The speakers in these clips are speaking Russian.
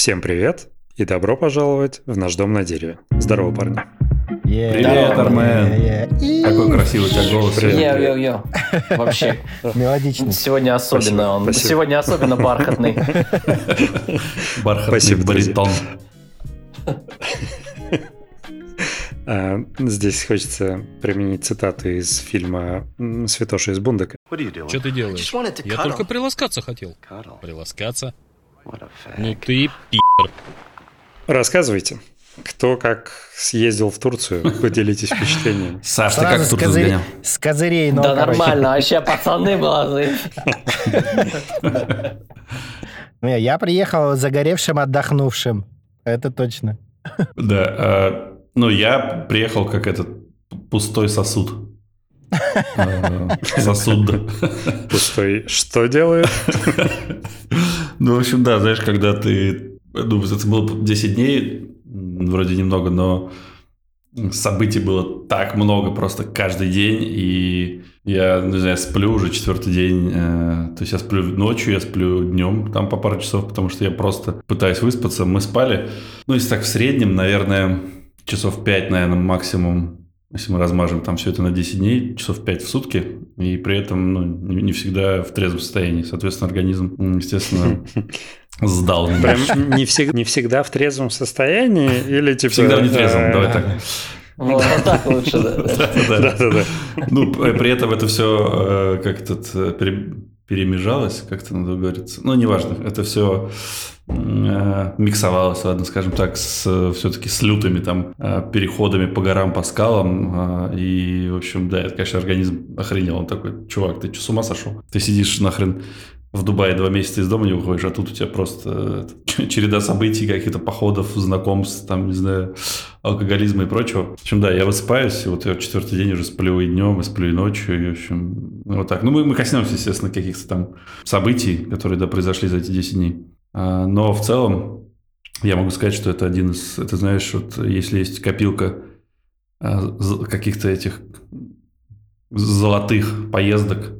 Всем привет и добро пожаловать в наш дом на дереве. Здорово, парни. Yeah. Привет, Армен. Yeah, yeah. Какой красивый у тебя голос. Привет. Йо-йо-йо. Вообще, Мелодично. сегодня особенно Спасибо, он. спасибо. Сегодня особенно бархатный. Бархатный Спасибо, баритон. А, Здесь хочется применить цитату из фильма «Святоша из Бундака». Что ты делаешь? Я только приласкаться хотел. Приласкаться? Ну ты пи***. Рассказывайте, кто как съездил в Турцию, поделитесь впечатлениями. Саш, ты как с, тут козырей, разгонял? с козырей, но Да нормально, вообще пацаны молодцы. Я приехал загоревшим, отдохнувшим. Это точно. Да. а, Ну, я приехал как этот пустой сосуд. А, Сосуд. да. Пустой что делает? Ну, в общем, да, знаешь, когда ты... Ну, это было 10 дней, вроде немного, но событий было так много просто каждый день, и я, не знаю, сплю уже четвертый день, э, то есть я сплю ночью, я сплю днем, там по пару часов, потому что я просто пытаюсь выспаться. Мы спали, ну, если так в среднем, наверное, часов 5, наверное, максимум, если мы размажем там все это на 10 дней, часов 5 в сутки, и при этом ну, не не всегда в трезвом состоянии. Соответственно, организм, естественно, сдал. Прям не, всег- не всегда в трезвом состоянии или типа... Всегда в нетрезвом, э, давай так. Вот вот так лучше, да. Да-да-да. Да-да-да. Ну, при этом это все как то перемежалось, как это надо говориться. Ну, неважно, это все миксовалось, ладно, скажем так, с все-таки с лютыми там э, переходами по горам, по скалам. э, И, в общем, да, это, конечно, организм охренел. Он такой, чувак, ты что, с ума сошел? Ты сидишь нахрен в Дубае два месяца из дома не выходишь, а тут у тебя просто э, череда событий, каких-то походов, знакомств, там, не знаю, алкоголизма и прочего. В общем, да, я высыпаюсь, и вот я четвертый день уже сплю и днем, и сплю и ночью, и, в общем, вот так. Ну, мы, мы коснемся, естественно, каких-то там событий, которые, да, произошли за эти 10 дней. А, Но в целом я могу сказать, что это один из... Это, знаешь, вот если есть копилка а, каких-то этих золотых поездок,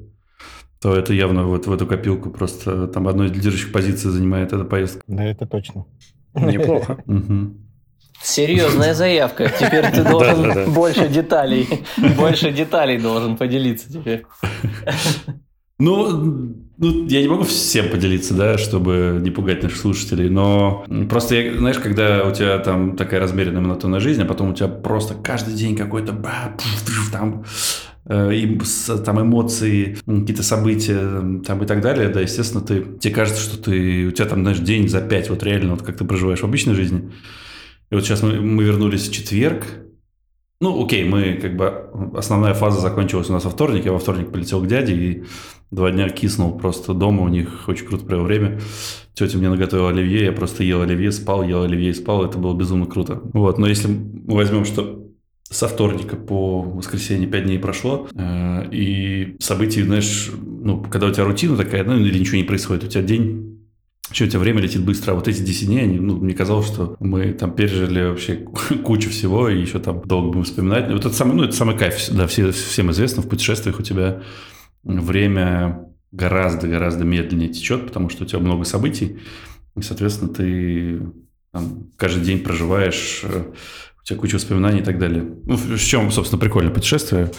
то это явно вот в эту копилку просто там одной из лидирующих позиций занимает эта поездка. Да, это точно. Неплохо. Серьезная заявка. Теперь ты должен больше деталей. Больше деталей должен поделиться теперь. Ну, ну, я не могу всем поделиться, да, чтобы не пугать наших слушателей, но просто, я, знаешь, когда у тебя там такая размеренная монотонная жизнь, а потом у тебя просто каждый день какой-то там, э, и там эмоции, какие-то события там и так далее, да, естественно, ты, тебе кажется, что ты, у тебя там, знаешь, день за пять, вот реально, вот как ты проживаешь в обычной жизни. И вот сейчас мы, мы вернулись в четверг, ну, окей, мы как бы основная фаза закончилась у нас во вторник. Я во вторник полетел к дяде и два дня киснул просто дома. У них очень круто провел время. Тетя мне наготовила оливье, я просто ел оливье, спал, ел оливье спал. Это было безумно круто. Вот, но если мы возьмем, что со вторника по воскресенье 5 дней прошло, э, и событий, знаешь, ну, когда у тебя рутина такая, ну, или ничего не происходит, у тебя день Что у тебя время летит быстро, а вот эти 10 дней, они, ну, мне казалось, что мы там пережили вообще кучу всего, и еще там долго будем вспоминать. Вот это самый, ну, это самый кайф, да, все, всем известно, в путешествиях у тебя время гораздо-гораздо медленнее течет, потому что у тебя много событий, и, соответственно, ты там, каждый день проживаешь, э, у тебя куча воспоминаний и так далее. Ну, в чем, собственно, прикольное путешествие?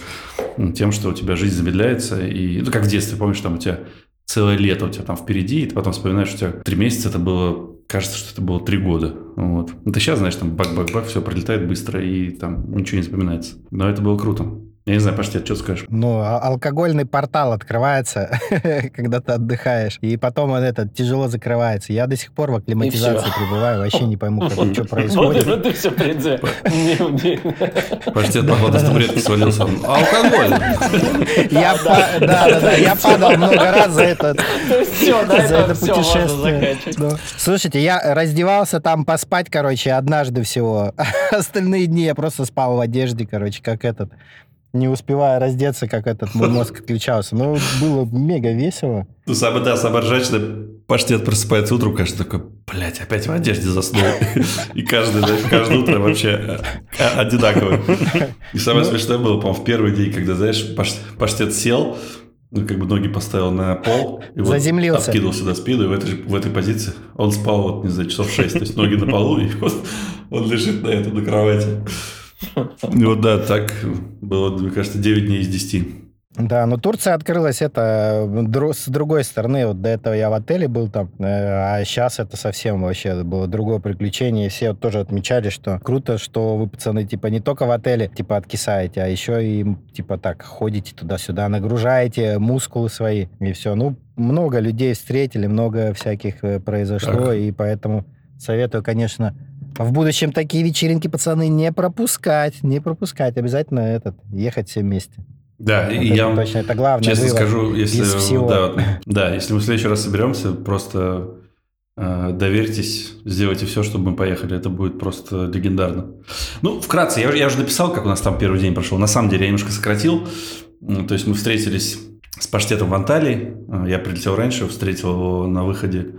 Тем, что у тебя жизнь замедляется, и, ну, как в детстве, помнишь, там у тебя целое лето у тебя там впереди, и ты потом вспоминаешь, что у тебя три месяца это было, кажется, что это было три года. Вот. Ну, ты сейчас, знаешь, там бак-бак-бак, все пролетает быстро, и там ничего не запоминается. Но это было круто. Я не знаю, Паштет, что скажешь? Ну, а- алкогольный портал открывается, когда ты отдыхаешь, и потом он этот тяжело закрывается. Я до сих пор в акклиматизации пребываю, вообще не пойму, как, что Вот происходит. это ты все предзе. Не- не- Паштет, походу, с табуретки свалился. Алкоголь! Я да, да, да, я падал много раз за это, за это путешествие. Слушайте, я раздевался там поспать, короче, однажды всего. Остальные дни я просто спал в одежде, короче, как этот. Не успевая раздеться, как этот мой мозг отключался. Ну, было мега весело. Ну, самое, да, самое ржачное, Паштет просыпается утром, кажется, такой, блядь, опять в одежде заснул. И каждый, каждое утро вообще э, одинаковый. И самое смешное было, по-моему, в первый день, когда, знаешь, Паш- Паштет сел, ну, как бы ноги поставил на пол, и вот Заземлился. откинулся до спину, и в этой, в этой позиции он спал, вот, не знаю, часов 6, то есть ноги на полу, и вот он лежит на этом, на кровати. И вот да, так было, мне кажется, 9 дней из 10. Да, но Турция открылась это с другой стороны. Вот до этого я в отеле был там, э, а сейчас это совсем вообще было другое приключение. И все вот тоже отмечали, что круто, что вы, пацаны, типа не только в отеле типа откисаете, а еще и типа так ходите туда-сюда, нагружаете мускулы свои и все. Ну, много людей встретили, много всяких э, произошло, Так. и поэтому советую, конечно, в будущем такие вечеринки, пацаны, не пропускать, не пропускать. Обязательно этот, ехать все вместе. Да, Вот это я вам точно, это главное. честно скажу, если, всего. да, да, если мы в следующий раз соберемся, просто э, доверьтесь, сделайте все, чтобы мы поехали. Это будет просто легендарно. Ну, вкратце, я, уже- я уже написал, как у нас там первый день прошел. На самом деле, я немножко сократил. То есть мы встретились с паштетом в Анталии. Э, Я прилетел раньше, встретил его на выходе.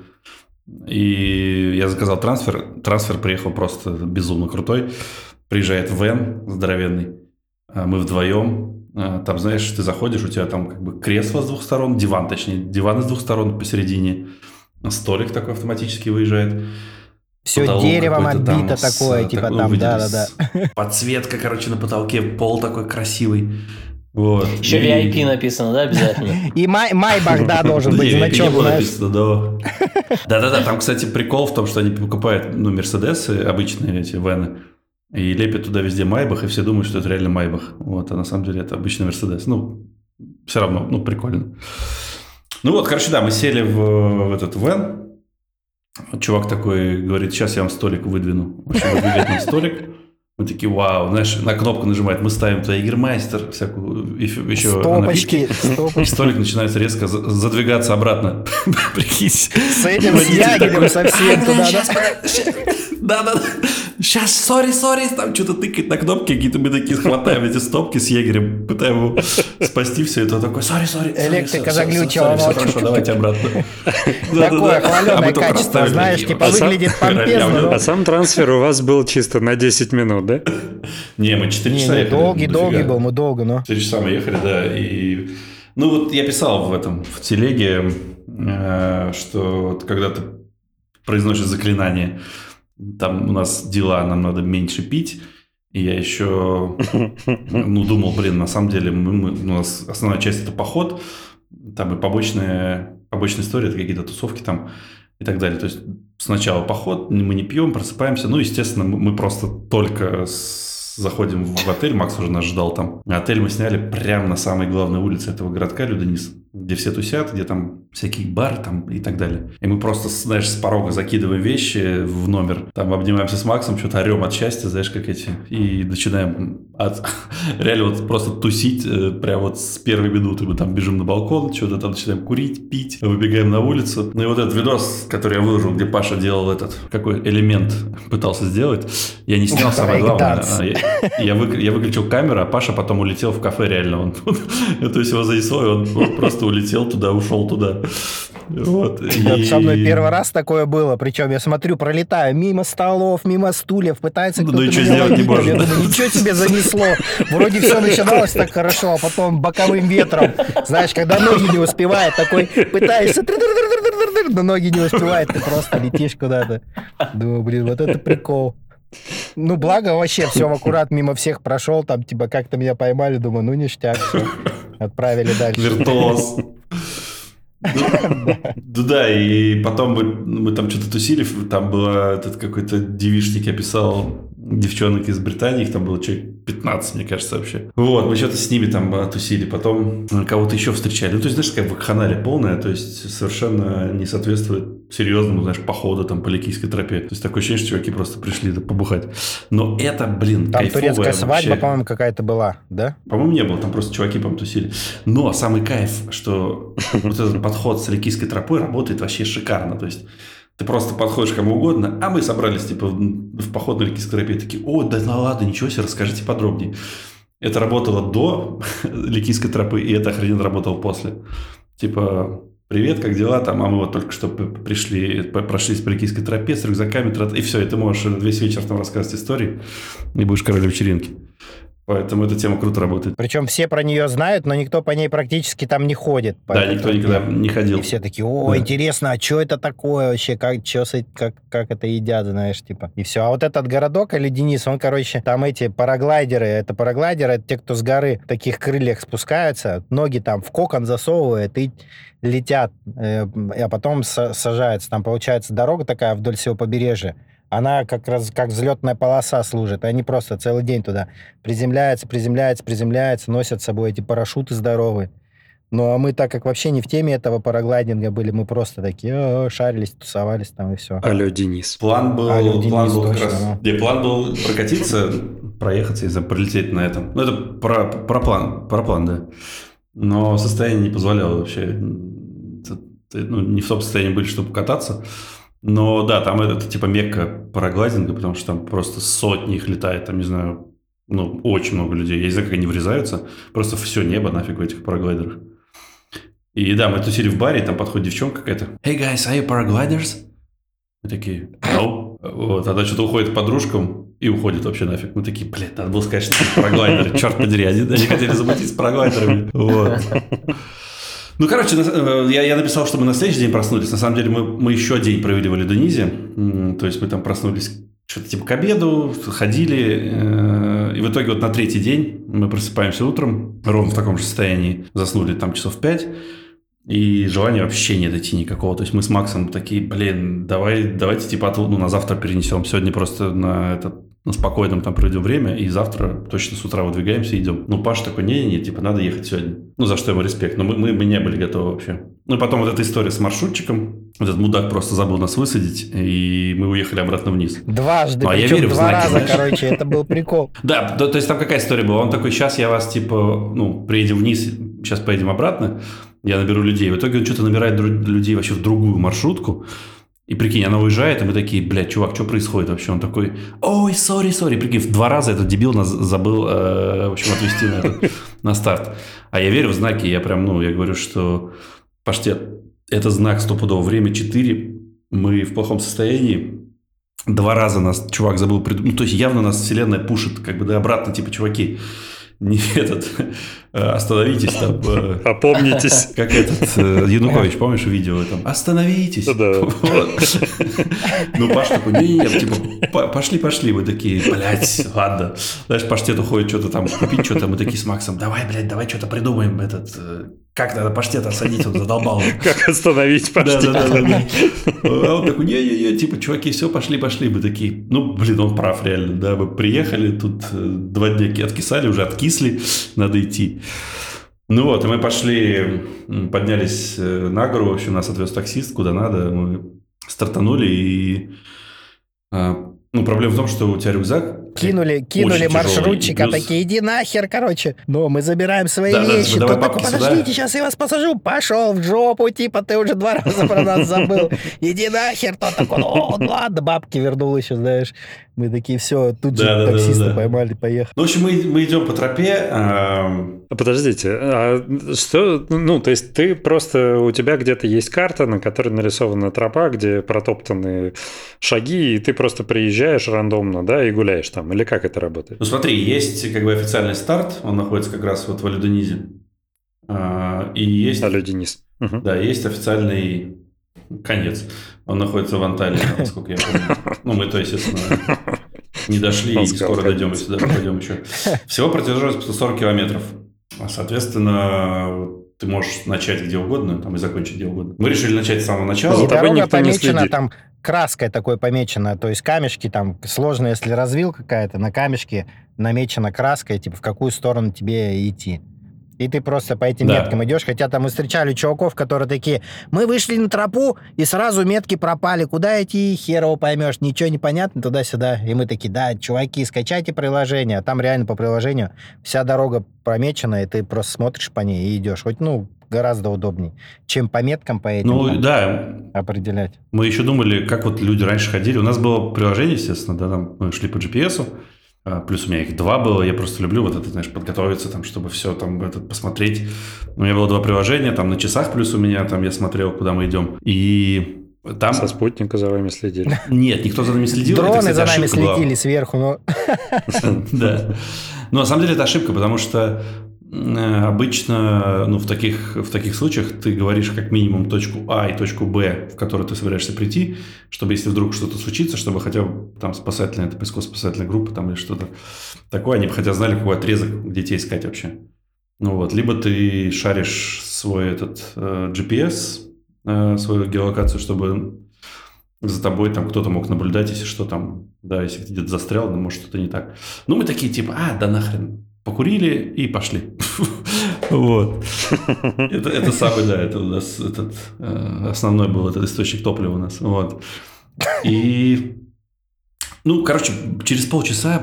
И я заказал трансфер. Трансфер приехал просто безумно крутой. Приезжает Вен здоровенный. А Мы вдвоем. А, Там, знаешь, ты заходишь, у тебя там как бы кресло с двух сторон, диван, точнее, диван с двух сторон посередине. Столик такой автоматически выезжает. Все потолок деревом там отбито с, такое, э, типа такой, там, да-да-да. с- Подсветка, короче, на потолке, пол такой красивый. Вот. Еще И- VIP написано, да, обязательно? И май, Майбах, да, должен быть значок, знаешь. написано, да. Да-да-да, там, кстати, прикол в том, что они покупают, ну, Мерседесы, обычные эти вены, и лепят туда везде Майбах, и все думают, что это реально Майбах. Вот, а на самом деле это обычный Мерседес. Ну, все равно, ну, прикольно. Ну вот, короче, да, мы сели в, в этот вен. Чувак такой говорит, сейчас я вам столик выдвину. В общем, выдвигает нам столик. Мы такие, вау, знаешь, на кнопку нажимает, мы ставим туда Егермайстер, всякую, еще, еще. Стопочки, И стопочки. столик начинает резко за- задвигаться обратно. Прикинь. С этим, с ягелем совсем туда, да? Да-да-да. Сейчас, сори, сори, там что-то тыкает на кнопки, какие-то мы такие хватаем эти стопки с егерем, пытаем его спасти все это. Он такой, сори, сори. Электрика заглючила, ну, хорошо, давайте обратно. Такое А хваленое качество, знаешь, типа выглядит помпезно. А сам трансфер у вас был чисто на 10 минут, да? Не, мы 4 Не, часа ехали. долгий, долгий был, мы долго, но... 4 часа мы ехали, да, и... Ну, вот я писал в этом, в телеге, э, что вот когда ты произносишь заклинание, там у нас дела, нам надо меньше пить, и я еще, ну, думал, блин, на самом деле мы, мы- у нас основная часть это поход, там и побочные, побочные истории, это какие-то тусовки там и так далее. То есть сначала поход, мы не пьем, просыпаемся, ну, естественно, мы просто только заходим в отель, Макс уже нас ждал там. Отель мы сняли прямо на самой главной улице этого городка, Люденис, где все тусят, где там всякие бары там и так далее. И мы просто, знаешь, с порога закидываем вещи в номер, там обнимаемся с Максом, что-то орем от счастья, знаешь, как эти, и начинаем от, реально вот просто тусить э, прям вот с первой минуты. Мы там бежим на балкон, что-то там начинаем курить, пить, выбегаем на улицу. Ну и вот этот видос, который я выложил, где Паша делал этот, какой элемент пытался сделать, я не снял самое главное. А, Я, я вык- я выключил камеру, а Паша потом улетел в кафе реально. Он, то есть его занесло, и он, он просто улетел туда, ушел туда. Вот. И- со мной первый раз такое было, причем я смотрю, пролетаю мимо столов, мимо стульев, пытается Ну, кто-то и чё меня сделать не я думаю, ничего себе занесло. Вроде все начиналось так хорошо, а потом боковым ветром, знаешь, когда ноги не успевают, такой пытаешься, но ноги не успевают, ты просто летишь куда-то. Думаю, блин, вот это прикол. Ну, благо вообще все аккурат мимо всех прошел, там, типа, как-то меня поймали, думаю, ну, ништяк, все, отправили дальше. Виртуоз. Ну, Да, и потом мы там что-то тусили, там был этот какой-то девишник, я писал девчонок из Британии, их там было человек 15, мне кажется, вообще. Вот, мы что-то с ними там а, тусили, потом э, кого-то еще встречали. Ну, то есть, знаешь, такая вакханалия полная, то есть совершенно не соответствует серьезному, знаешь, походу там по Ликийской тропе. То есть такое ощущение, что чуваки просто пришли да, побухать. Но это, блин, Там турецкая свадьба, вообще- по-моему, какая-то была, да? по-моему, не было, там просто чуваки, по-моему, тусили. Но самый кайф, что вот этот подход с Ликийской тропой работает вообще шикарно. То есть ты просто подходишь кому угодно, а мы собрались типа в поход на Ликийской тропе, такие, о, да ну ладно, ничего себе, расскажите подробнее. Это работало до Ликийской тропы, и это охрененно работало после. Типа, привет, как дела там? А мы вот только что пришли, прошлись по Ликийской тропе с рюкзаками, и все, и ты можешь весь вечер там рассказывать истории, и будешь королем вечеринки. Поэтому эта тема круто работает. Причем все про нее знают, но никто по ней практически там не ходит. Да, никто никогда не ходил. И все такие, о, Да. интересно, а что это такое вообще? Как, чё как, как это едят, знаешь, типа. И все. А вот этот городок или Денис, он, короче, там эти параглайдеры, это параглайдеры, это те, кто с горы в таких крыльях спускаются, ноги там в кокон засовывают и летят, э, а потом са- сажаются. Там, получается, дорога такая вдоль всего побережья. Она как раз как взлетная полоса служит. Они просто целый день туда приземляются, приземляются, приземляются, носят с собой эти парашюты здоровые. Ну, а мы, так как вообще не в теме этого параглайдинга были, мы просто такие «О, шарились, тусовались там и все. Алло, Денис. План был, А, Денис, план был как точно, раз... да. Не, план был прокатиться, проехаться, если пролететь на этом. Ну, это про, про план, про план, да. Но состояние не позволяло вообще. Это- Ну, не в том состоянии были, чтобы кататься. Но да, там это, типа мекка параглайдинга, потому что там просто сотни их летает, там, не знаю, ну, очень много людей. Я не знаю, как они врезаются. Просто все небо нафиг в этих параглайдерах. И да, мы тусили в баре, и там подходит девчонка какая-то. Hey guys, are you paragliders? Мы такие, no. Вот, она что-то уходит подружкам и уходит вообще нафиг. Мы такие, блядь, надо было сказать, что это параглайдеры. Черт подери, они, они хотели замутить с параглайдерами. Вот. Ну, короче, э, я, я написал, что мы на следующий день проснулись. На самом деле мы, мы еще день провели в Ледонизе. М, То есть мы там проснулись что-то типа к обеду, ходили. э, И в итоге вот на третий день мы просыпаемся утром, ровно в таком же состоянии. Заснули там часов пять. И желания вообще нет идти никакого. То есть мы с Максом такие, блин, давай, давайте типа ну, на завтра перенесем. Сегодня просто на этот на спокойном там проведем время, и завтра точно с утра выдвигаемся и идем. Ну, Паша такой, не-не, типа, надо ехать сегодня. Ну, за что ему респект. Но мы, мы, мы не были готовы вообще. Ну, и потом вот эта история с маршрутчиком. Этот мудак просто забыл нас высадить, и мы уехали обратно вниз. Дважды, Ну, а я верю в два знаки, раза, знаешь. короче, это был прикол. Да, то, есть там какая история была? Он такой, сейчас я вас, типа, ну, приедем вниз, сейчас поедем обратно, я наберу людей. В итоге он что-то набирает людей вообще в другую маршрутку. И прикинь, она уезжает, и мы такие, блядь, чувак, что происходит вообще? Он такой, ой, сори, сори. Прикинь, в два раза этот дебил нас забыл, э, в общем, отвезти на, этот- на старт. А я верю в знаки, я прям, ну, я говорю, что паштет, это знак стопудово. Время 4, мы в плохом состоянии, Два раза нас чувак забыл придумать. Ну, то есть явно нас вселенная пушит, как бы, да, обратно, типа, чуваки, не этот, остановитесь там. э, Опомнитесь. Как этот э, Янукович, помнишь видео там? Остановитесь. Да. Ну, Паш такой, не-не-не, типа, «По- пошли, пошли. Мы такие, блядь, ладно. Знаешь, паштет уходит что-то там купить, что-то. Мы такие с Максом, давай, блядь, давай что-то придумаем. Этот, э, как надо паштет осадить, он задолбал. Как остановить почти? да, да, да, да. А он такой, не-не-не, типа, чуваки, все, пошли, пошли. Мы такие, ну, блин, он прав реально, да, мы приехали, тут э, два дня откисали, уже откисли, надо идти. Ну вот, и мы пошли, поднялись э, на гору, в общем, нас отвез таксист, куда надо, мы стартанули, и, а, ну, проблема в том, что у тебя рюкзак Кинули, кинули маршрутчика, Плюс- такие, иди нахер, короче. Ну, мы забираем свои Да, да, вещи. давай Тот такой, бабки сюда. подождите, сейчас я вас посажу. Пошел в жопу, типа, ты уже два раза про нас забыл. Иди нахер. Тот такой, ну ладно, бабки вернул еще, знаешь. Мы такие, все, тут же Да, да, да, таксиста да. поймали, поехали. Ну, в общем, мы, мы идем по тропе, а, А Подождите, а что, ну, то есть ты просто, у тебя где-то есть карта, на которой нарисована тропа, где протоптаны шаги, и ты просто приезжаешь рандомно, да, и гуляешь там, или как это работает? Ну смотри, есть как бы официальный старт, он находится как раз вот в Алюдонизе. А, И есть, Алло, Денис. Мгм. да, есть официальный конец. Он находится в Анталии, насколько я помню. Ну, мы, то, естественно, не дошли и скоро дойдем, конец. если даже пойдем еще. Всего протяженность 140 километров. А, Соответственно, ты можешь начать где угодно, там и закончить где угодно. Мы решили начать с самого начала. И дорога помечена там краской такой помечена, то есть камешки там, сложно, если развил какая-то, на камешке намечена краской, типа, в какую сторону тебе идти. И ты просто по этим Да. меткам идешь, хотя там мы встречали чуваков, которые такие, мы вышли на тропу, и сразу метки пропали, куда идти, хер его поймешь, ничего не понятно, туда-сюда. И мы такие, да, чуваки, скачайте приложение, там реально по приложению вся дорога промечена, и ты просто смотришь по ней и идешь. Хоть, ну, гораздо удобнее, чем по меткам по этим Ну, да, определять. Мы еще думали, как вот люди раньше ходили. У нас было приложение, естественно, да, там мы шли по GPS, плюс у меня их два было. Я просто люблю вот это, знаешь, подготовиться, там, чтобы все там этот посмотреть. У меня было два приложения, там на часах плюс у меня, там я смотрел, куда мы идем. И там... Со спутника за вами следили. Нет, никто за нами следил. Это, Дроны кстати, за нами ошибка была. сверху, но Да. Но на самом деле это ошибка, потому что обычно ну, в, таких, в таких случаях ты говоришь как минимум точку А и точку Б, в которую ты собираешься прийти, чтобы если вдруг что-то случится, чтобы хотя бы там спасательная, это поисково-спасательная группа там или что-то такое, они бы хотя знали, какой отрезок детей искать вообще. Ну вот, либо ты шаришь свой этот э, GPS, э, свою геолокацию, чтобы за тобой там кто-то мог наблюдать, если что там, да, если где-то застрял, ну, может, что-то не так. Ну, мы такие, типа, а, да нахрен, покурили и пошли. Вот. Это, это самый, да, это у нас этот э, основной был этот источник топлива у нас. Вот. И, ну, короче, через полчаса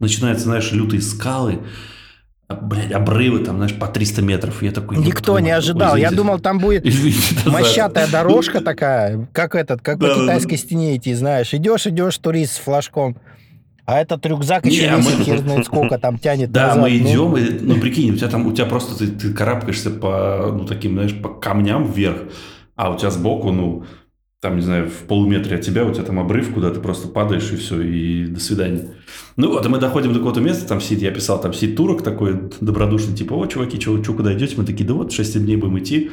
начинаются, знаешь, лютые скалы, блядь, обрывы там, знаешь, по 300 метров. Я такой... Никто не ожидал. Я думал, там будет мощатая дорожка такая, как этот, как по китайской стене идти, знаешь. Идешь, идешь, турист с флажком. А этот рюкзак еще не, весит, мы... хер знает сколько там тянет Да, назад, мы идем, ну... и, ну прикинь, у тебя там, у тебя просто, ты, ты карабкаешься по, ну таким, знаешь, по камням вверх, а у тебя сбоку, ну, там, не знаю, в полуметре от тебя, у тебя там обрыв, куда ты просто падаешь, и все, и до свидания. Ну вот, и мы доходим до какого-то места, там сидит, я писал, там сидит турок такой добродушный, типа, о, чуваки, что, что куда идете? Мы такие, да вот, 6 дней будем идти.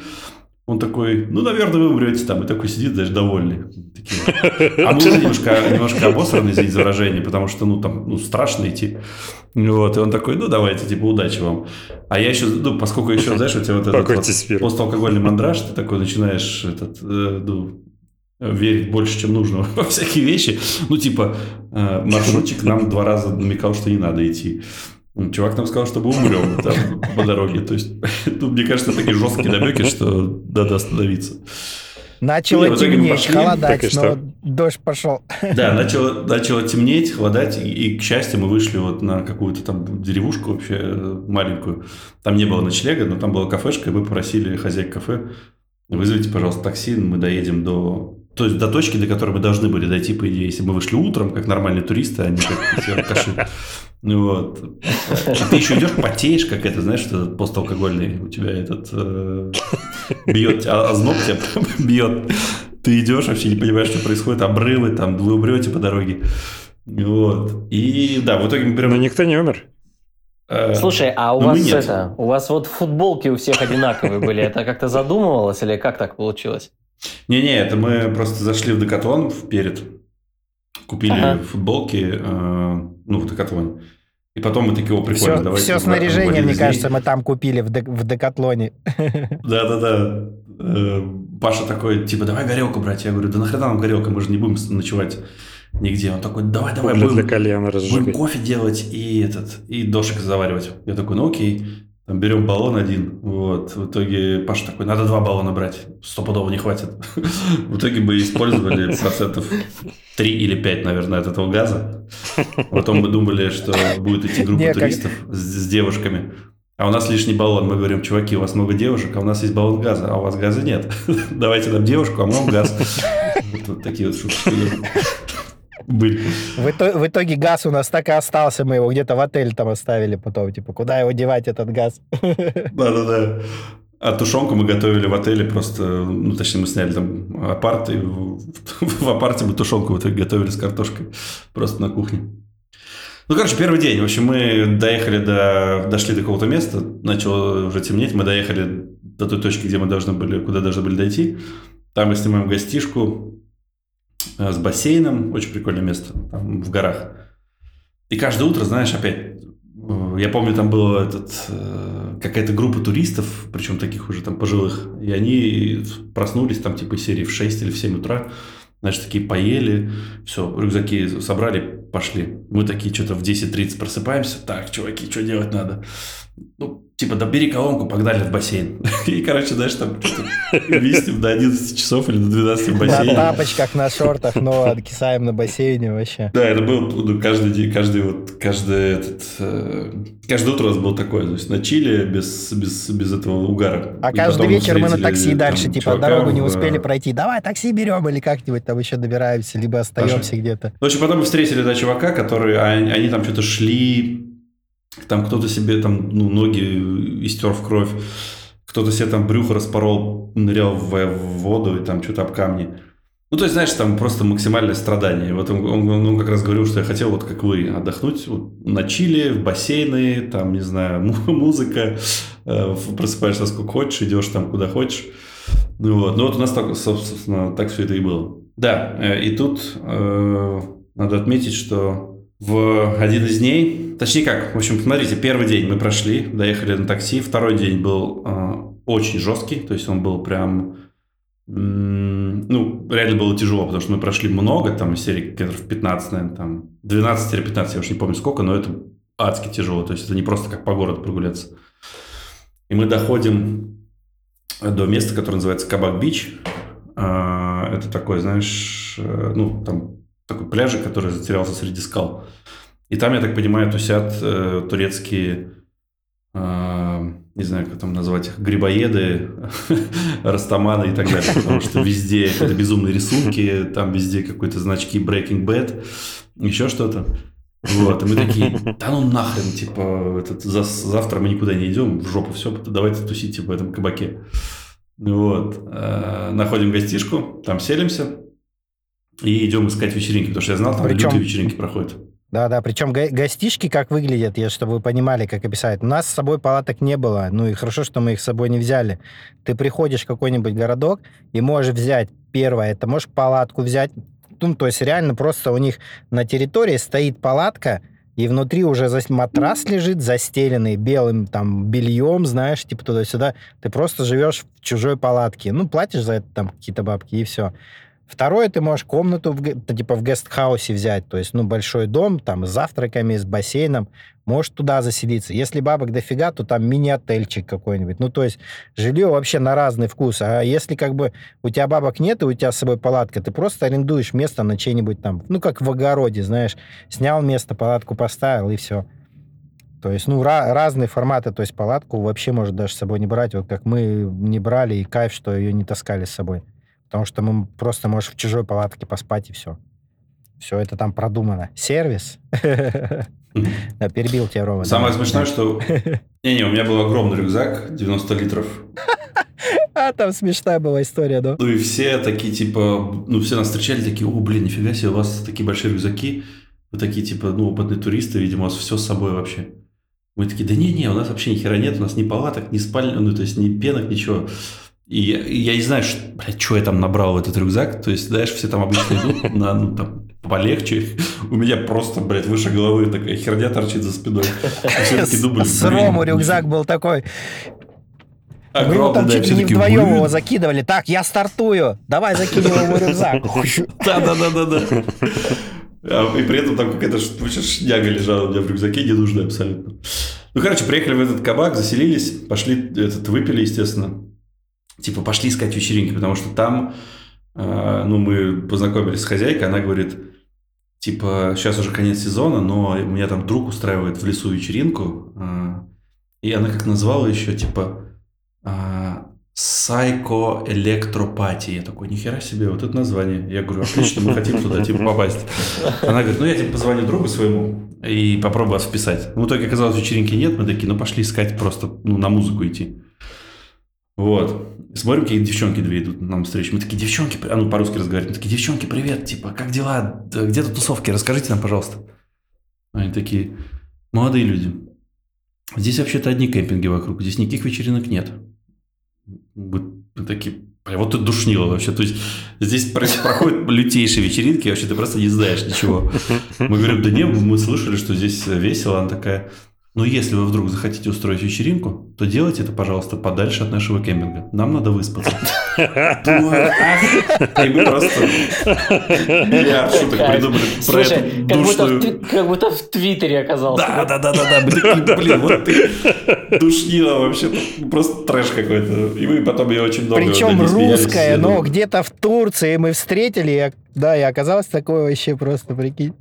Он такой, ну, наверное, вы умрете там. И такой сидит, даже довольный. Такие. А мы немножко, немножко обосраны, извините за выражение, потому что, ну, там, ну, страшно идти. Вот, и он такой, ну, давайте, типа, удачи вам. А я еще, ну, поскольку еще, знаешь, у тебя вот этот вот посталкогольный мандраж, ты такой начинаешь этот, э, ну, верить больше, чем нужно во всякие вещи. Ну, типа, э, маршрутчик нам два раза намекал, что не надо идти. Чувак нам сказал, чтобы умрем там, по дороге. То есть, тут, мне кажется, такие жесткие намеки, что надо остановиться. Начало ну, темнеть, холодать, но дождь пошел. Да, начало, начало темнеть, холодать, и, и, к счастью, мы вышли вот на какую-то там деревушку вообще э, маленькую. Там не было ночлега, но там была кафешка, и мы попросили хозяйку кафе, вызовите, пожалуйста, такси, мы доедем до то есть до точки, до которой мы должны были дойти, по идее, если мы вышли утром, как нормальные туристы, а не как все алкаши. Ну вот. А ты еще идешь, потеешь, как это, знаешь, что этот посталкогольный у тебя этот э, бьет, а, озноб тебя бьет. Ты идешь, вообще не понимаешь, что происходит, обрывы, там, вы умрете по дороге. Вот. И да, в итоге мы прям... Но никто не умер. Э, Слушай, а у вас это, у вас вот футболки у всех одинаковые были, это как-то задумывалось или как так получилось? Не-не, это мы просто зашли в Декатлон перед, купили ага. футболки, э, ну, в Декатлоне. И потом мы такие, о, прикольно, все, давайте. Все снаряжение, мне кажется, мы там купили в, дек- в Декатлоне. Да-да-да. Э, Паша такой, типа, давай горелку брать. Я говорю, да нахрена нам горелка, мы же не будем ночевать нигде. Он такой, давай, давай, будем, будем кофе делать и этот, и дошик заваривать. Я такой, ну окей. Там берем баллон один, вот. В итоге Паша такой, надо два баллона брать, стопудово не хватит. В итоге мы использовали процентов 3 или 5, наверное, от этого газа. Потом мы думали, что будет идти группа туристов с, девушками. А у нас лишний баллон. Мы говорим, чуваки, у вас много девушек, а у нас есть баллон газа, а у вас газа нет. Давайте нам девушку, а мы вам газ. Вот, такие вот шутки были. В, итоге, в итоге газ у нас так и остался, мы его где-то в отель там оставили потом, типа, куда его девать, этот газ? Да-да-да. А тушенку мы готовили в отеле просто, ну, точнее, мы сняли там апарт, и в, апарте мы тушенку в итоге готовили с картошкой просто на кухне. Ну, короче, первый день. В общем, мы доехали до... Дошли до какого-то места, начало уже темнеть, мы доехали до той точки, где мы должны были, куда должны были дойти. Там мы снимаем гостишку, с бассейном, очень прикольное место, там в горах. И каждое утро, знаешь, опять, э, я помню, там была этот, э, какая-то группа туристов, причем таких уже там пожилых, и они проснулись там типа серии в 6 или в 7 утра, значит, такие поели, все, рюкзаки собрали, пошли. Мы такие что-то в 10.30 просыпаемся, так, чуваки, что делать надо? Ну, типа, да бери колонку, погнали в бассейн. И, короче, знаешь, там виснем до 11 часов или до 12 в бассейне. На тапочках, на шортах, но откисаем на бассейне вообще. Да, это был ну, каждый день, каждый вот, каждый этот, э, каждое утро у нас было такое, то есть на Чили без, без, без этого угара. А каждый вечер мы на такси дальше, типа, дорогу не успели пройти, давай такси берем или как-нибудь там еще добираемся, либо остаемся где-то. В общем, потом мы встретили, да, чувака, который, они, они там что-то шли там кто-то себе там, ну, ноги истер в кровь, кто-то себе там брюхо распорол, нырял в, в воду и там что-то об камни. Ну, то есть, знаешь, там просто максимальное страдание. Вот он, он, он как раз говорил, что я хотел вот как вы отдохнуть вот, на Чили, в бассейны, там, не знаю, музыка, э, просыпаешься сколько хочешь, идешь там куда хочешь. Ну вот, ну вот у нас так, собственно, так все это и было. Да, э, и тут э, надо отметить, что в один из дней, точнее как, в общем, смотрите, первый день мы прошли, доехали на такси, второй день был э, очень жесткий, то есть он был прям, ну, реально было тяжело, потому что мы прошли много, там, серии километров 15, наверное, там, 12-15, я уж не помню сколько, но это адски тяжело, то есть это не просто как по городу прогуляться. И мы доходим до места, которое называется Кабак-Бич, а, это такой, знаешь, э, ну, там такой пляжик, который затерялся среди скал. И там, я так понимаю, тусят э, турецкие, э, не знаю, как там назвать их, грибоеды, растаманы и так далее. Потому что везде это безумные рисунки, там везде какой-то значки Breaking Bad, еще что-то. Вот, и мы такие, да ну нахрен, типа, этот, за, завтра мы никуда не идем, в жопу все, давайте тусить типа, в этом кабаке. Вот. Э, находим гостишку, там селимся и идем искать вечеринки, потому что я знал, там причем, лютые вечеринки проходят. Да, да, причем го- гостишки как выглядят, я, чтобы вы понимали, как описать. У нас с собой палаток не было, ну и хорошо, что мы их с собой не взяли. Ты приходишь в какой-нибудь городок и можешь взять, первое, это можешь палатку взять, ну, то есть реально просто у них на территории стоит палатка, и внутри уже матрас лежит, застеленный белым там бельем, знаешь, типа туда-сюда. Ты просто живешь в чужой палатке. Ну, платишь за это там какие-то бабки, и все. Второе, ты можешь комнату в, типа в гестхаусе взять, то есть, ну, большой дом, там, с завтраками, с бассейном, можешь туда заселиться. Если бабок дофига, то там мини-отельчик какой-нибудь. Ну, то есть, жилье вообще на разный вкус. А если как бы у тебя бабок нет, и у тебя с собой палатка, ты просто арендуешь место на чей-нибудь там, ну, как в огороде, знаешь, снял место, палатку поставил, и все. То есть, ну, ra- разные форматы, то есть палатку вообще может даже с собой не брать, вот как мы не брали, и кайф, что ее не таскали с собой. Потому что мы просто можешь в чужой палатке поспать, и все. Все это там продумано. Сервис. Да, перебил тебя, Рома. Самое смешное, что... Не-не, у меня был огромный рюкзак, 90 литров. А, там смешная была история, да? Ну и все такие, типа, ну все нас встречали, такие, о, блин, нифига себе, у вас такие большие рюкзаки. Вы такие, типа, ну, опытные туристы, видимо, у вас все с собой вообще. Мы такие, да не-не, у нас вообще ни хера нет, у нас ни палаток, ни спальни, ну, то есть ни пенок, ничего. И я, и я не знаю, что, блядь, что я там набрал в этот рюкзак. То есть, знаешь, все там обычно идут на, ну, там, полегче. У меня просто, блядь, выше головы такая херня торчит за спиной. С Рому рюкзак был такой. Мы его там чуть ли не вдвоем его закидывали. Так, я стартую. Давай закинем его рюкзак. Да-да-да-да-да. А, и при этом там какая-то шняга лежала у меня в рюкзаке, ненужная абсолютно. Ну, короче, приехали в этот кабак, заселились, пошли, этот, выпили, естественно типа, пошли искать вечеринки, потому что там, э, ну, мы познакомились с хозяйкой, она говорит, типа, сейчас уже конец сезона, но у меня там друг устраивает в лесу вечеринку, э, и она как назвала еще, типа, э, Сайко Электропати. Я такой, нихера себе, вот это название. Я говорю, отлично, мы хотим туда, типа, попасть. Она говорит, ну, я тебе позвоню другу своему и попробую вас вписать. В итоге оказалось, вечеринки нет, мы такие, ну, пошли искать просто, ну, на музыку идти. Вот. Смотрим, какие девчонки две идут нам встречу. Мы такие, девчонки, а ну по-русски разговаривают. Мы такие, девчонки, привет, типа, как дела? Где тут тусовки? Расскажите нам, пожалуйста. Они такие, молодые люди. Здесь вообще-то одни кемпинги вокруг, здесь никаких вечеринок нет. Мы, такие, вот тут душнило вообще. То есть здесь проходят лютейшие вечеринки, вообще ты просто не знаешь ничего. Мы говорим, да нет, мы слышали, что здесь весело. Она такая, но если вы вдруг захотите устроить вечеринку, то делайте это, пожалуйста, подальше от нашего кемпинга. Нам надо выспаться. И мы просто миллиард шуток придумали про эту Как будто в Твиттере оказался. Да, да, да, да, да. Блин, вот ты душнила вообще. Просто трэш какой-то. И мы потом ее очень много Причем русская, но где-то в Турции мы встретили, да, и оказалось такое вообще просто, прикинь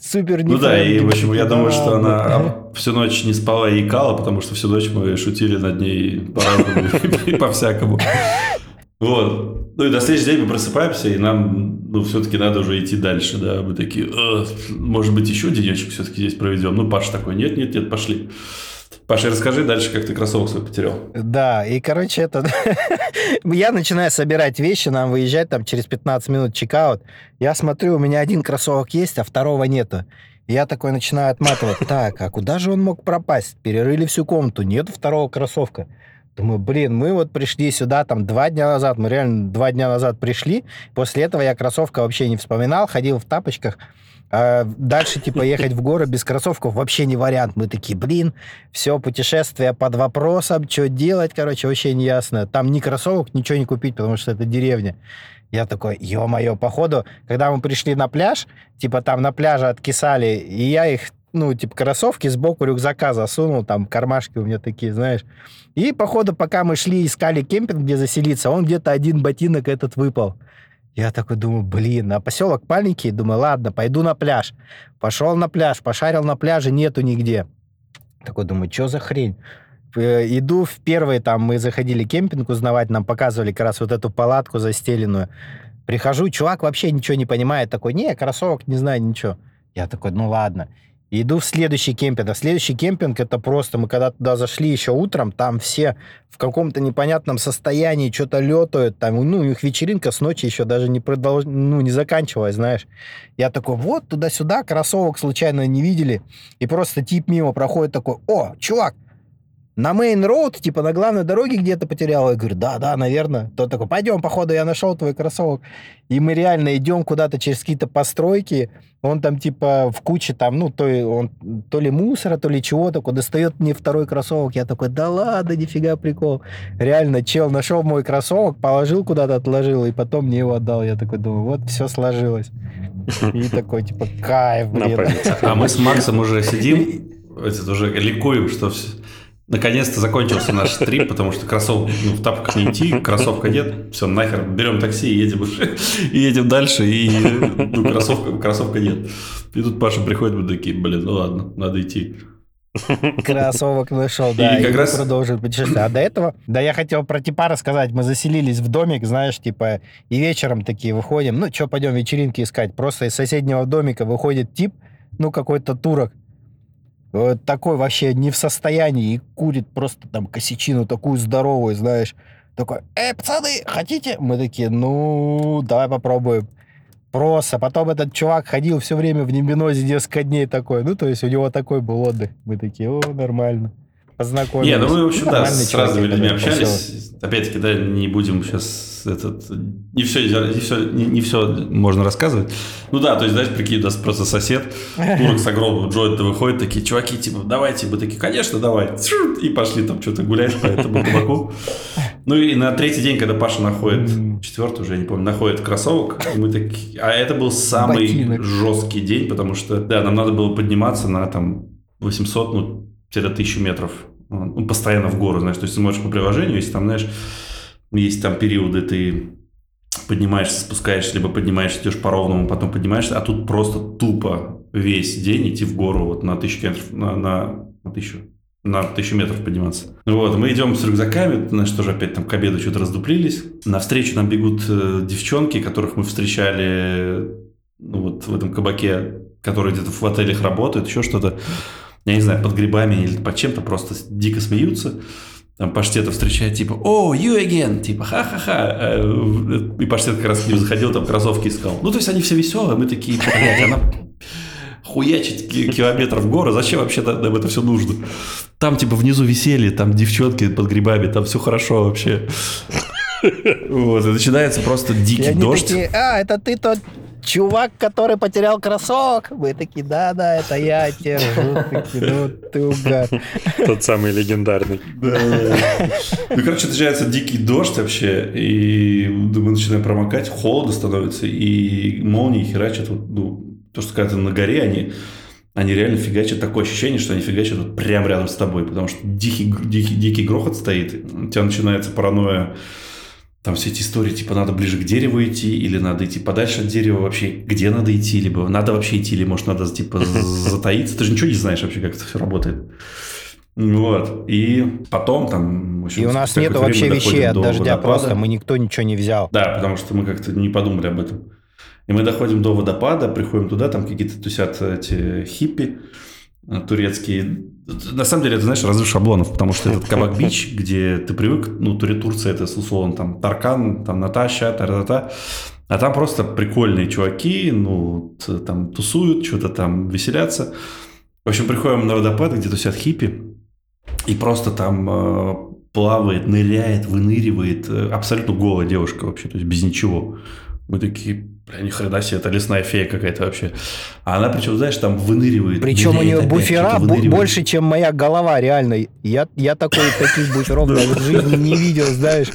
супер Ну да, и в общем, я думаю, что она всю ночь не спала и икала, потому что всю ночь мы шутили над ней по-разному и по-всякому. Вот. Ну и до следующего дня мы просыпаемся, и нам, ну, все-таки надо уже идти дальше, да. Мы такие, может быть, еще денечек все-таки здесь проведем. Ну, Паша такой, нет, нет, нет, пошли. Паша, расскажи дальше, как ты кроссовок свой потерял. Да, и, короче, это... я начинаю собирать вещи, нам выезжать там через 15 минут чекаут. Я смотрю, у меня один кроссовок есть, а второго нету. Я такой начинаю отматывать. Так, а куда же он мог пропасть? Перерыли всю комнату, нет второго кроссовка. Думаю, блин, мы вот пришли сюда там два дня назад, мы реально два дня назад пришли. После этого я кроссовка вообще не вспоминал, ходил в тапочках. А дальше, типа, ехать в горы без кроссовков вообще не вариант. Мы такие, блин, все, путешествие под вопросом, что делать, короче, вообще не ясно. Там ни кроссовок, ничего не купить, потому что это деревня. Я такой, ё-моё, походу, когда мы пришли на пляж, типа там на пляже откисали, и я их ну, типа, кроссовки сбоку рюкзака засунул, там кармашки у меня такие, знаешь. И, походу, пока мы шли, искали кемпинг, где заселиться, он где-то один ботинок этот выпал. Я такой думаю, блин, а поселок маленький, думаю, ладно, пойду на пляж. Пошел на пляж, пошарил на пляже, нету нигде. Такой думаю, что за хрень? Э, иду в первый, там, мы заходили кемпинг узнавать, нам показывали как раз вот эту палатку застеленную. Прихожу, чувак вообще ничего не понимает, такой, не, кроссовок, не знаю, ничего. Я такой, ну ладно. Иду в следующий кемпинг. А следующий кемпинг это просто, мы когда туда зашли еще утром, там все в каком-то непонятном состоянии что-то летают, там, ну, у них вечеринка с ночи еще даже не продолж... ну, не заканчивалась, знаешь. Я такой, вот, туда-сюда, кроссовок случайно не видели, и просто тип мимо проходит такой, о, чувак, на мейн роуд, типа на главной дороге где-то потерял. Я говорю, да, да, наверное. Тот такой, пойдем, походу, я нашел твой кроссовок. И мы реально идем куда-то через какие-то постройки. Он там типа в куче там, ну, то, он, то ли мусора, то ли чего такой, достает мне второй кроссовок. Я такой, да ладно, нифига прикол. Реально, чел нашел мой кроссовок, положил куда-то, отложил, и потом мне его отдал. Я такой думаю, вот все сложилось. И такой, типа, кайф, блин. А мы с Максом уже сидим, это уже ликуем, что все Наконец-то закончился наш трип, потому что кроссовок ну, в тапках не идти, кроссовка нет, все, нахер, берем такси и едем, и едем дальше, и ну, кроссовка, кроссовка нет. И тут Паша приходит, мы такие, блин, ну ладно, надо идти. Кроссовок нашел, да, и, как и раз... продолжим путешествие. А до этого, да, я хотел про типа рассказать. Мы заселились в домик, знаешь, типа, и вечером такие выходим, ну, что, пойдем вечеринки искать. Просто из соседнего домика выходит тип, ну, какой-то турок, такой вообще не в состоянии и курит просто там косячину такую здоровую, знаешь. Такой, эй, пацаны, хотите? Мы такие, ну, давай попробуем. Просто. Потом этот чувак ходил все время в Нембинозе несколько дней такой. Ну, то есть у него такой был отдых. Мы такие, о, нормально познакомились. Не, ну мы, в общем, да, с разными людьми общались. Опять-таки, да, не будем сейчас этот... Не все, не все, не, не все можно рассказывать. Ну да, то есть, знаешь, прикинь, у нас просто сосед, турок с огромным джойнта выходит, такие, чуваки, типа, давайте, мы такие, конечно, давай. И пошли там что-то гулять по этому кабаку. Ну и на третий день, когда Паша находит, четвертый уже, я не помню, находит кроссовок, мы такие... А это был самый Ботинок. жесткий день, потому что, да, нам надо было подниматься на там 800, ну, 1000 метров ну, постоянно в гору, знаешь, то есть ты можешь по приложению, если там, знаешь, есть там периоды, ты поднимаешься, спускаешься, либо поднимаешься, идешь по ровному, потом поднимаешься, а тут просто тупо весь день идти в гору вот на тысячу метров, на, на, на тысячу, на тысячу метров подниматься. Вот, мы идем с рюкзаками, значит, тоже опять там к обеду что-то раздуплились. Навстречу нам бегут э, девчонки, которых мы встречали ну, вот в этом кабаке, которые где-то в отелях работают, еще что-то я не знаю, под грибами или под чем-то просто дико смеются. Там Паштета встречает, типа, о, you again, типа, ха-ха-ха. Э, и Паштет как раз к ним заходил, там кроссовки искал. Ну, то есть они все веселые, мы такие, блядь, она хуячить километров в горы, зачем вообще нам это все нужно? Там, типа, внизу веселье, там девчонки под грибами, там все хорошо вообще. Вот, и начинается просто дикий дождь. Такие, а, это ты тот чувак, который потерял кроссовок. Мы такие, да-да, это я держу. ну ты угар. Тот самый легендарный. Да. Ну, короче, начинается дикий дождь вообще, и мы начинаем промокать, холодно становится, и молнии херачат. Ну, то, что когда ты на горе, они они реально фигачат. Такое ощущение, что они фигачат вот прямо рядом с тобой, потому что дикий, дикий, дикий грохот стоит. У тебя начинается паранойя там все эти истории, типа, надо ближе к дереву идти, или надо идти подальше от дерева вообще, где надо идти, либо надо вообще идти, или, может, надо, типа, затаиться. Ты же ничего не знаешь вообще, как это все работает. Вот. И потом там... Общем, и у нас нет вообще вещей от дождя водопада. просто, мы никто ничего не взял. Да, потому что мы как-то не подумали об этом. И мы доходим до водопада, приходим туда, там какие-то тусят эти хиппи, турецкие. На самом деле, это, знаешь, разрыв шаблонов, потому что этот Кабак Бич, где ты привык, ну, Турция это, условно, там, Таркан, там, Наташа, та-та-та, а там просто прикольные чуваки, ну, там, тусуют, что-то там веселятся. В общем, приходим на водопад, где тусят хиппи, и просто там э, плавает, ныряет, выныривает э, абсолютно голая девушка вообще, то есть без ничего. Мы такие, Бля, ни хрена себе, это лесная фея какая-то вообще. А она, причем, знаешь, там выныривает. Причем у нее буфера больше, чем моя голова, реально. Я, я такой, таких буферов в жизни не видел, знаешь.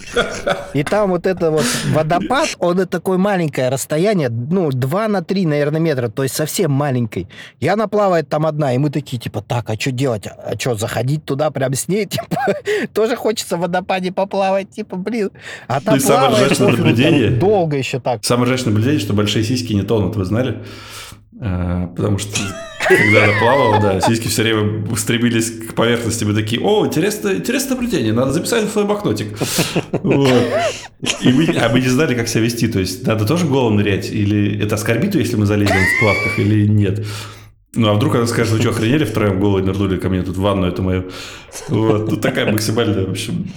И там вот это вот водопад, он это такое маленькое расстояние, ну, 2 на 3, наверное, метра, то есть совсем маленький. И она плавает там одна, и мы такие, типа, так, а что делать? А что, заходить туда прям с ней? Типа, тоже хочется в водопаде поплавать, типа, блин. А там ну, плаваешь, наблюдение, долго еще так. Самое ржачное наблюдение, что большие сиськи не тонут, вы знали? А, потому что когда она плавала, да, сиськи все время стремились к поверхности. Мы такие, о, интересное, интересное наблюдение, надо записать в свой блокнотик. Вот. И мы, а мы не знали, как себя вести. То есть, надо тоже голым нырять? Или это оскорбит, если мы залезем в плавках, или нет? Ну, а вдруг она скажет, вы что, охренели втроем головой нырнули ко мне тут в ванну это мою? Вот. Ну, такая максимально, в общем,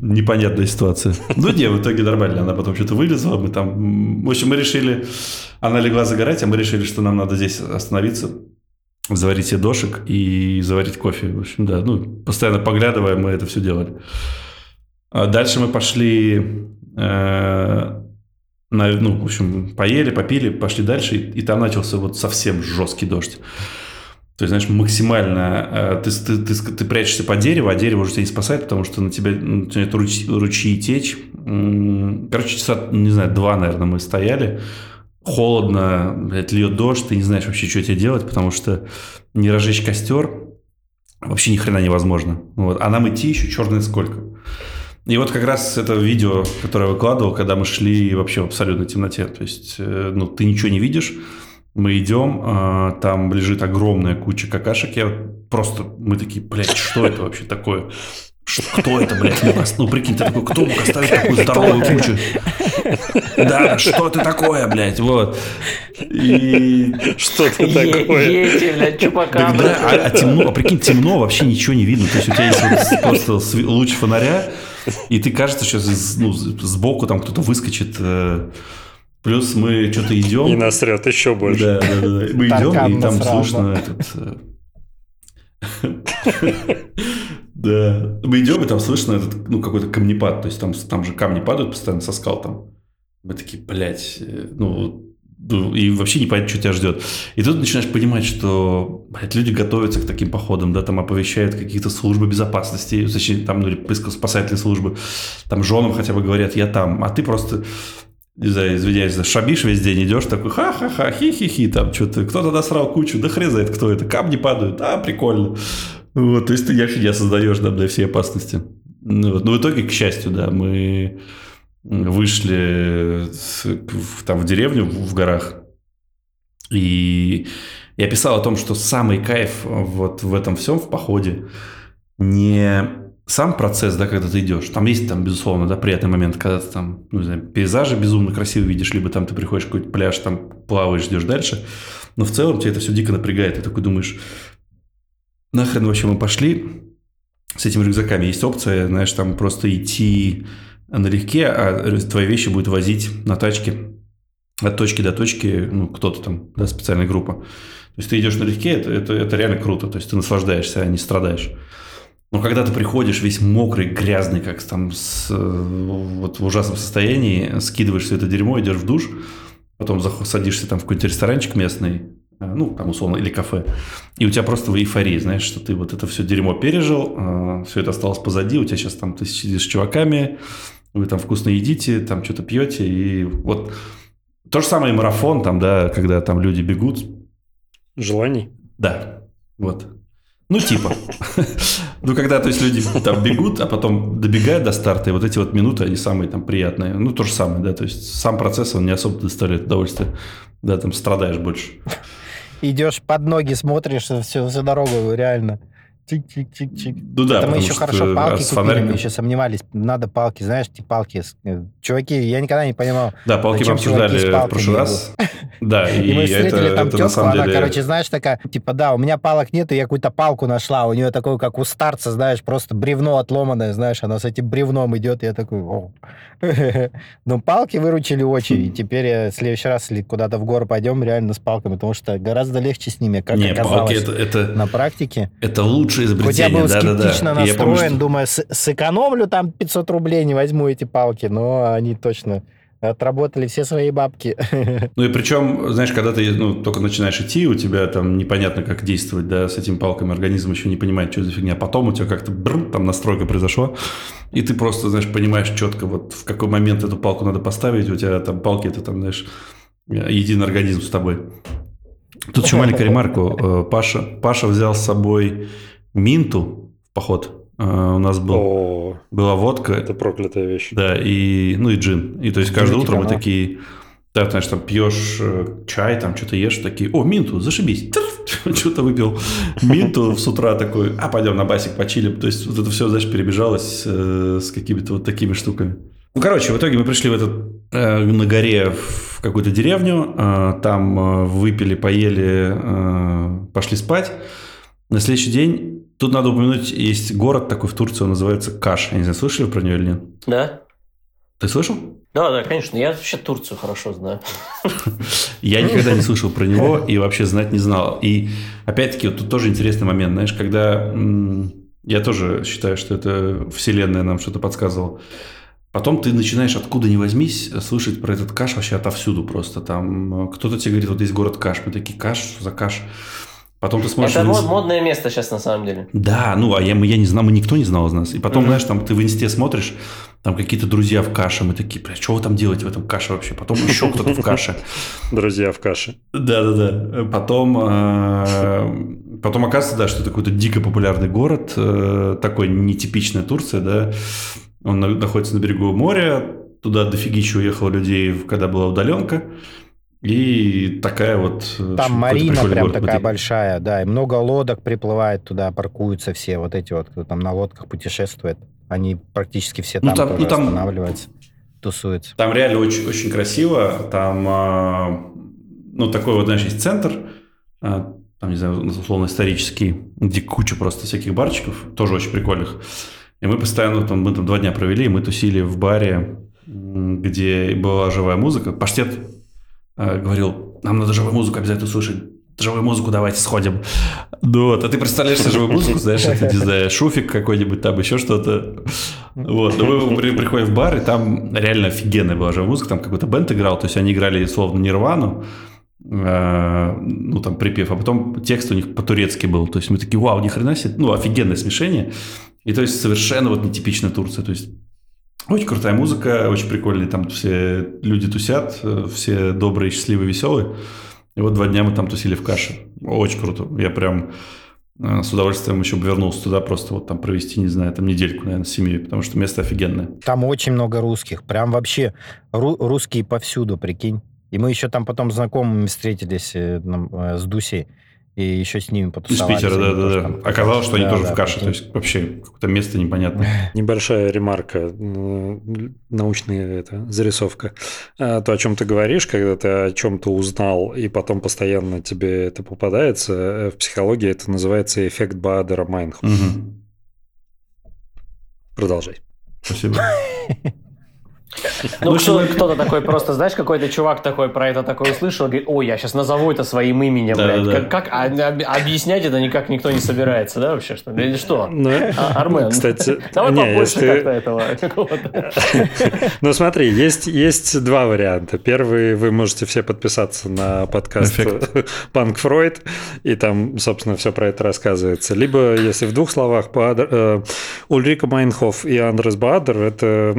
непонятная ситуация. Ну, не, в итоге нормально. Она потом что-то вылезла, мы там... В общем, мы решили... Она легла загорать, а мы решили, что нам надо здесь остановиться, заварить себе дошек и заварить кофе. В общем, да, ну, постоянно поглядывая, мы это все делали. А дальше мы пошли э, на, ну, в общем, поели, попили, пошли дальше, и, и там начался вот совсем жесткий дождь. То есть, знаешь, максимально э, ты, ты, ты, ты прячешься под дерево, а дерево уже тебя не спасает, потому что на тебя начинают руч, ручьи течь. Короче, часа, не знаю, два, наверное, мы стояли. Холодно, блядь, льет дождь, ты не знаешь вообще, что тебе делать, потому что не разжечь костер вообще ни хрена невозможно. Вот. А нам идти еще черное сколько. И вот как раз это видео, которое я выкладывал, когда мы шли вообще в абсолютной темноте. То есть, э, ну, ты ничего не видишь. Мы идем, а, там лежит огромная куча какашек. Я просто, мы такие, блядь, что это вообще такое? Кто это, блядь, мог оставить? Ну, прикинь, ты такой, кто мог оставить такую здоровую кучу? Да, что ты такое, блядь, вот. И... Что это такое? Едьте, блядь, чупакабра. Да, а, а темно, а прикинь, темно, вообще ничего не видно. То есть у тебя есть вот просто луч фонаря, и ты кажется, что ну, сбоку там кто-то выскочит. Э, плюс мы что-то идем. И насрет еще больше. Да, да, да. Мы идем, и там слышно этот... Э, да. Мы идем, и там слышно этот, ну, какой-то камнепад. То есть там, там же камни падают постоянно со скал там. Мы такие, блядь, э, ну, ну, и вообще не понять, что тебя ждет. И тут начинаешь понимать, что блядь, люди готовятся к таким походам, да, там оповещают какие-то службы безопасности, точнее, там, ну, спасательные службы, там женам хотя бы говорят, я там, а ты просто не знаю, извиняюсь, шабишь весь день, идешь такой, ха-ха-ха, хи-хи-хи, там что-то, кто-то насрал кучу, да хрен знает, кто это, камни падают, а, прикольно. Вот, то есть ты не создаешь да, для всей опасности. Ну, вот. Но в итоге, к счастью, да, мы вышли там в деревню в горах, и я писал о том, что самый кайф вот в этом всем, в походе, не сам процесс, да, когда ты идешь. Там есть, там, безусловно, да, приятный момент, когда ты там, ну, не знаю, пейзажи безумно красиво видишь, либо там ты приходишь в какой-то пляж, там плаваешь, ждешь дальше. Но в целом тебя это все дико напрягает. Ты такой думаешь, нахрен вообще мы пошли с этими рюкзаками? Есть опция, знаешь, там просто идти налегке, а твои вещи будет возить на тачке от точки до точки, ну, кто-то там, да, специальная группа. То есть ты идешь налегке, это, это, это реально круто, то есть ты наслаждаешься, а не страдаешь. Но когда ты приходишь весь мокрый, грязный, как там с, вот в ужасном состоянии, скидываешь все это дерьмо, идешь в душ, потом садишься там в какой-то ресторанчик местный, а, ну, там условно, или кафе, и у тебя просто в эйфории, знаешь, что ты вот это все дерьмо пережил, а, все это осталось позади, у тебя сейчас там ты сидишь с чуваками, вы там вкусно едите, там что-то пьете, и вот то же самое и марафон, там, да, когда там люди бегут. Желаний? Да, вот. Ну, типа. Ну, когда, то есть, люди там бегут, а потом добегают до старта, и вот эти вот минуты, они самые там приятные. Ну, то же самое, да, то есть, сам процесс, он не особо доставляет удовольствие. Да, там страдаешь больше. Идешь под ноги, смотришь всю, всю дорогу, реально. Чик-чик-чик-чик. Ну да, Это мы еще хорошо палки купили, фонариком... мы еще сомневались. Надо палки, знаешь, эти палки. Э, чуваки, я никогда не понимал. Да, палки мы обсуждали в прошлый раз. Да, и, и мы встретили это, там это тетку, она, деле... короче, знаешь, такая, типа, да, у меня палок нет, и я какую-то палку нашла, у нее такое, как у старца, знаешь, просто бревно отломанное, знаешь, она с этим бревном идет, и я такой, о. Ну, палки выручили очень, и теперь я в следующий раз, если куда-то в горы пойдем, реально с палками, потому что гораздо легче с ними, как Не, оказалось палки это, это, на практике. Это лучшее изобретение, Хоть я был да, скептично да, да. настроен, помню, что... думаю, сэкономлю там 500 рублей, не возьму эти палки, но они точно отработали все свои бабки. Ну и причем, знаешь, когда ты ну, только начинаешь идти, у тебя там непонятно, как действовать, да, с этими палками, организм еще не понимает, что за фигня. А потом у тебя как-то бррр, там настройка произошла, и ты просто, знаешь, понимаешь четко, вот в какой момент эту палку надо поставить, у тебя там палки, это там, знаешь, единый организм с тобой. Тут еще маленькая ремарка. Э, Паша, Паша взял с собой минту в поход. А, у нас был, О, была водка. Это проклятая вещь. Да, и, ну и джин. И то есть каждое утро мы такие, да, знаешь, там пьешь э, чай, там что-то ешь, такие, о, минту, зашибись. Что-то выпил минту с утра такой, а пойдем на басик почилим. То есть вот это все, знаешь, перебежалось э, с какими-то вот такими штуками. Ну, короче, в итоге мы пришли в этот, э, на горе в какую-то деревню, э, там э, выпили, поели, э, пошли спать. На следующий день Тут надо упомянуть, есть город такой в Турции, он называется Каш. Я не знаю, слышали про него или нет? Да. Ты слышал? Да, да, конечно. Я вообще Турцию хорошо знаю. Я никогда не слышал про него и вообще знать не знал. И опять-таки, вот тут тоже интересный момент, знаешь, когда я тоже считаю, что это вселенная нам что-то подсказывала. Потом ты начинаешь откуда ни возьмись слышать про этот каш вообще отовсюду просто. Там кто-то тебе говорит, вот есть город Каш. Мы такие, Каш, за Каш. Потом ты смотришь... Это мод, модное место сейчас на самом деле. Да, ну, а я, я не знал, мы никто не знал из нас. И потом, mm-hmm. знаешь, там ты в инсте смотришь, там какие-то друзья в каше, мы такие, бля, что вы там делаете в этом каше вообще? Потом еще кто-то в каше. Друзья в каше. Да-да-да. Потом, э, потом оказывается, да, что это какой-то дико популярный город, э, такой нетипичная Турция, да. Он находится на берегу моря, туда дофигища уехало людей, когда была удаленка. И такая вот... Э, Там марина прям такая большая, да, и много лодок приплывает туда, паркуются все, вот эти вот, кто там на лодках путешествует, они практически все ну, там, там, тоже ну, там останавливаются, тусуются. Там реально очень, очень красиво, там, а, ну, такой вот, знаешь, есть центр, а, там, не знаю, условно исторический, где куча просто всяких барчиков, тоже очень прикольных. И мы постоянно там, мы там два дня провели, и мы тусили в баре, где была живая музыка. Паштет говорил, нам надо живую музыку обязательно слушать, живую музыку давайте сходим. Ну вот, а ты представляешь себе живую музыку, знаешь, это, не знаю, шуфик какой-нибудь там, еще что-то. Вот, но мы приходим в бар, и там реально офигенная была живая музыка, там какой-то бенд играл, то есть они играли словно Нирвану, э, ну, там, припев, а потом текст у них по-турецки был, то есть мы такие, вау, ни хрена себе, ну, офигенное смешение, и то есть совершенно вот нетипичная Турция, то есть очень крутая музыка, очень прикольные, там все люди тусят, все добрые, счастливые, веселые. И вот два дня мы там тусили в каше. Очень круто. Я прям э, с удовольствием еще бы вернулся туда, просто вот там провести, не знаю, там недельку, наверное, с семьей, потому что место офигенное. Там очень много русских, прям вообще ру- русские повсюду, прикинь. И мы еще там потом знакомыми встретились э, э, с Дусей и еще с ними потусовались. Из Питера, да, да, да. Оказалось, что они да, тоже да, в каше, то есть вообще какое-то место непонятное. Небольшая ремарка, научная это, зарисовка. А, то, о чем ты говоришь, когда ты о чем-то узнал, и потом постоянно тебе это попадается, э, в психологии это называется эффект Баадера Майнхоф. Угу. Продолжай. Спасибо. Ну, кто, кто-то такой просто, знаешь, какой-то чувак такой про это такой услышал, говорит, ой, я сейчас назову это своим именем, да, блядь. Да, как, как а, объяснять это никак никто не собирается, да, вообще, что Или что? Ну, а, Армен, кстати, давай не, побольше если... как-то этого. Ну, смотри, есть, есть два варианта. Первый, вы можете все подписаться на подкаст Панк Фройд, и там, собственно, все про это рассказывается. Либо, если в двух словах, э, Ульрика Майнхоф и Андрес Баадер – это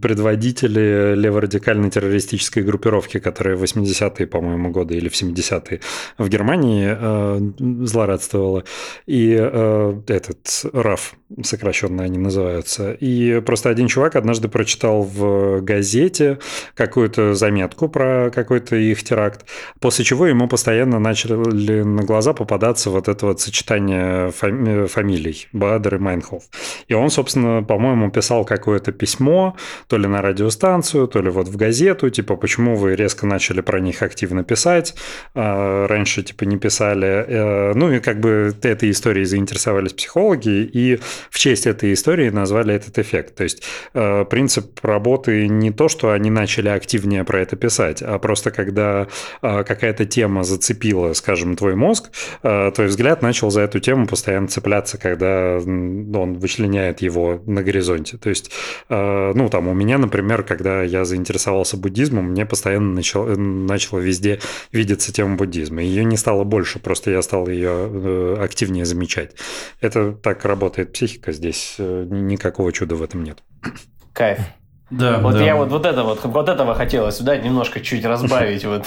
предводители руководители леворадикальной террористической группировки, которая в 80-е, по-моему, годы или в 70-е в Германии э, злорадствовала. И э, этот РАФ, сокращенно они называются. И просто один чувак однажды прочитал в газете какую-то заметку про какой-то их теракт, после чего ему постоянно начали на глаза попадаться вот это вот сочетание фами- фамилий Бадер и Майнхоф. И он, собственно, по-моему, писал какое-то письмо, то ли на радиостанцию, то ли вот в газету, типа, почему вы резко начали про них активно писать, а раньше, типа, не писали. Э, ну, и как бы этой историей заинтересовались психологи, и в честь этой истории назвали этот эффект. То есть э, принцип работы не то, что они начали активнее про это писать, а просто когда э, какая-то тема зацепила, скажем, твой мозг, твой взгляд начал за эту тему постоянно цепляться, когда он вычленяет его на горизонте. То есть, ну, там, у меня, например, когда я заинтересовался буддизмом, мне постоянно начал, начало везде видеться тема буддизма. Ее не стало больше, просто я стал ее активнее замечать. Это так работает психика, здесь э, никакого чуда в этом нет. Кайф. Да, вот да. я вот, вот это вот, вот этого хотелось сюда немножко чуть разбавить. вот.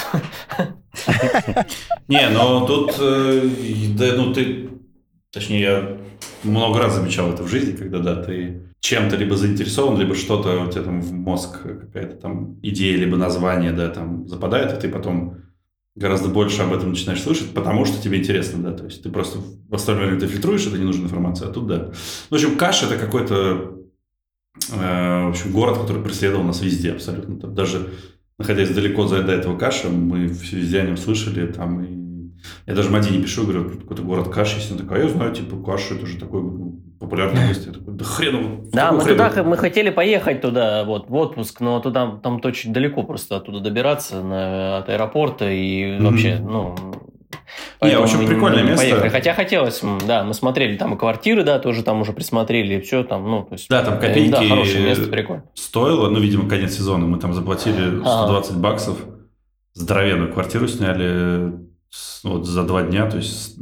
Не, но тут, э, да, ну ты, точнее, я много раз замечал это в жизни, когда, да, ты чем-то либо заинтересован, либо что-то у тебя там в мозг какая-то там идея, либо название, да, там западает, и ты потом гораздо больше об этом начинаешь слышать, потому что тебе интересно, да, то есть ты просто в остальное время ты фильтруешь эту ненужную информацию, а тут да. В общем, Каш это какой-то, э, в общем, город, который преследовал нас везде абсолютно. Там даже находясь далеко за до этого Каша, мы везде о нем слышали, там и я даже Мадине пишу, говорю, какой-то город Каш есть. Она такая, а я знаю, типа, Каш, это же такой ну, популярное место. Я такой, да хрен Да, мы хрен туда, мы хотели поехать туда, вот, в отпуск, но туда, там очень далеко просто оттуда добираться на, от аэропорта и mm-hmm. вообще, ну... Не, очень прикольное место. Поехали. Хотя хотелось, да, мы смотрели там и квартиры, да, тоже там уже присмотрели, и все там, ну, то есть... Да, там э, копейки да, хорошее место, прикольно. стоило, ну, видимо, конец сезона, мы там заплатили 120 ага. баксов, здоровенную квартиру сняли вот за два дня, то есть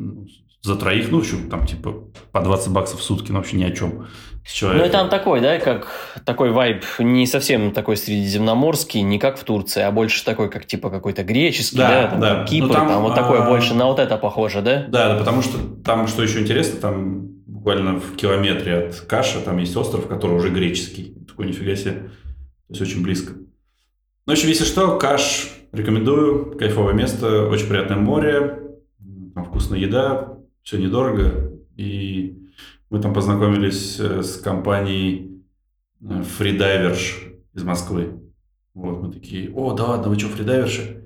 за троих, ну, в общем, там, типа, по 20 баксов в сутки, ну, вообще ни о чем. Ну, и там такой, да, как такой вайб не совсем такой средиземноморский, не как в Турции, а больше такой, как типа какой-то греческий, да, да, там, да. Кипр, ну, там, там вот такое а... больше на вот это похоже, да? Да, да, потому что там, что еще интересно, там буквально в километре от Каша там есть остров, который уже греческий. Такой нифига себе. То есть очень близко. Ну, в общем, если что, Каш рекомендую. Кайфовое место, очень приятное море, там вкусная еда, все недорого. И мы там познакомились э, с компанией э, фридайверш из Москвы. Вот, мы такие, о, да ладно, вы что, фридайверши?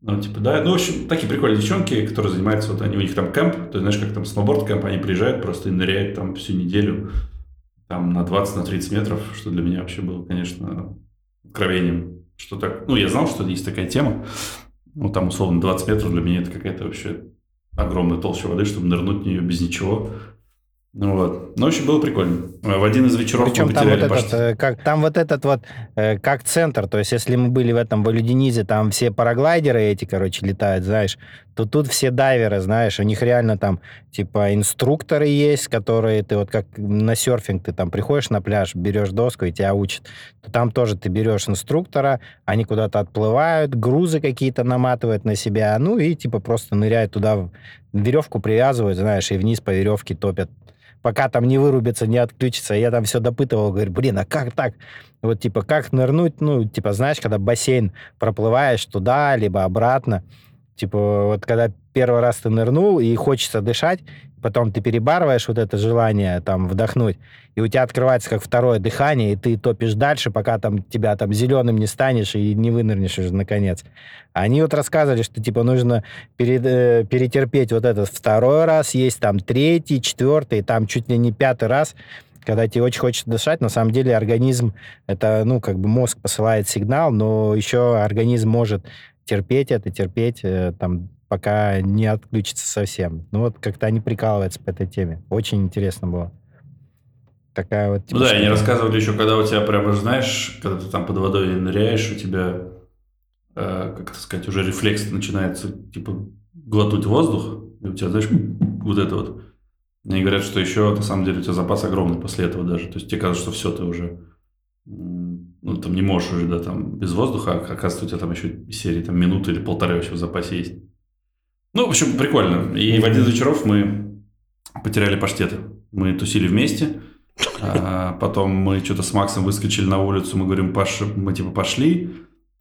Ну, типа, да, ну, в общем, такие прикольные девчонки, которые занимаются, вот они, у них там кемп, то знаешь, как там сноуборд кемп, они приезжают просто и ныряют там всю неделю, там на 20, на 30 метров, что для меня вообще было, конечно, откровением, что так, ну, я знал, что есть такая тема, ну, там, условно, 20 метров для меня это какая-то вообще огромная толща воды, чтобы нырнуть в нее без ничего. Ну вот. Ну, в общем, было прикольно. В один из вечеров Причем мы там вот, этот, э, как, там вот этот вот, э, как центр, то есть если мы были в этом Валюдинизе, там все параглайдеры эти, короче, летают, знаешь, то тут все дайверы, знаешь, у них реально там, типа, инструкторы есть, которые ты вот как на серфинг, ты там приходишь на пляж, берешь доску и тебя учат. То там тоже ты берешь инструктора, они куда-то отплывают, грузы какие-то наматывают на себя, ну и типа просто ныряют туда, веревку привязывают, знаешь, и вниз по веревке топят пока там не вырубится, не отключится. Я там все допытывал, говорю, блин, а как так? Вот, типа, как нырнуть? Ну, типа, знаешь, когда бассейн проплываешь туда, либо обратно. Типа, вот когда первый раз ты нырнул и хочется дышать, потом ты перебарываешь вот это желание там вдохнуть, и у тебя открывается как второе дыхание, и ты топишь дальше, пока там тебя там зеленым не станешь и не вынырнешь уже наконец. Они вот рассказывали, что типа нужно перед, э, перетерпеть вот этот второй раз, есть там третий, четвертый, там чуть ли не пятый раз, когда тебе очень хочется дышать, на самом деле организм, это, ну, как бы мозг посылает сигнал, но еще организм может терпеть это, терпеть, э, там, пока не отключится совсем. Ну вот как-то они прикалываются по этой теме. Очень интересно было. Такая вот... Типа, ну да, они рассказывали еще, когда у тебя прямо, знаешь, когда ты там под водой ныряешь, у тебя, э, как это сказать, уже рефлекс начинается, типа, глотнуть воздух, и у тебя, знаешь, вот это вот. Они говорят, что еще, на самом деле, у тебя запас огромный после этого даже. То есть тебе кажется, что все, ты уже ну, там не можешь уже, да, там, без воздуха, а оказывается, у тебя там еще серии, там, минуты или полторы вообще в запасе есть. Ну, в общем, прикольно. И в один из вечеров мы потеряли паштеты. Мы тусили вместе, а потом мы что-то с Максом выскочили на улицу, мы говорим, Паш, мы типа пошли,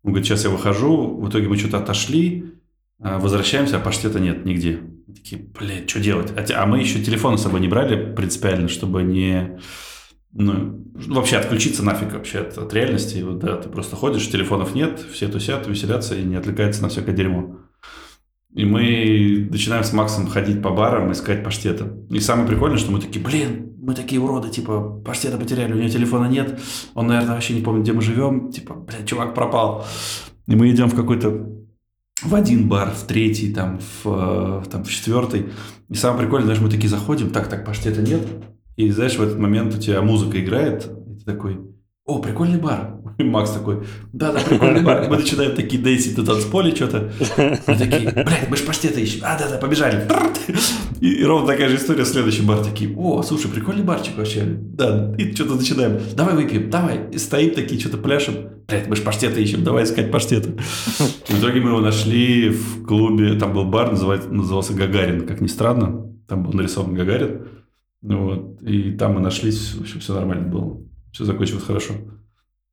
он говорит, сейчас я выхожу, в итоге мы что-то отошли, а, возвращаемся, а паштета нет нигде. Мы такие, блин, что делать? А, а мы еще телефон с собой не брали принципиально, чтобы не... Ну, вообще отключиться нафиг вообще от, от реальности. Вот, да, ты просто ходишь, телефонов нет, все тусят, веселятся и не отвлекаются на всякое дерьмо. И мы начинаем с Максом ходить по барам, искать паштета. И самое прикольное, что мы такие, блин, мы такие уроды, типа, паштета потеряли, у него телефона нет, он, наверное, вообще не помнит, где мы живем, типа, блядь, чувак пропал. И мы идем в какой-то в один бар, в третий, там, в, там, в четвертый. И самое прикольное, знаешь, мы такие заходим, так, так, паштета нет. И, знаешь, в этот момент у тебя музыка играет, и ты такой, о, прикольный бар. И Макс такой, да-да, прикольный бар. Мы начинаем такие дейсить на танцполе что-то. Мы такие, блядь, мы ж паштеты ищем. А, да-да, побежали. И ровно такая же история, следующий бар. Такие, о, слушай, прикольный барчик вообще. Да, и что-то начинаем. Давай выпьем, давай. И стоим такие, что-то пляшем. Блядь, мы ж паштеты ищем, давай искать паштеты. И в итоге мы его нашли в клубе, там был бар, назывался Гагарин, как ни странно. Там был нарисован Гагарин. Вот. И там мы нашлись, в общем, все нормально было. Все закончилось хорошо.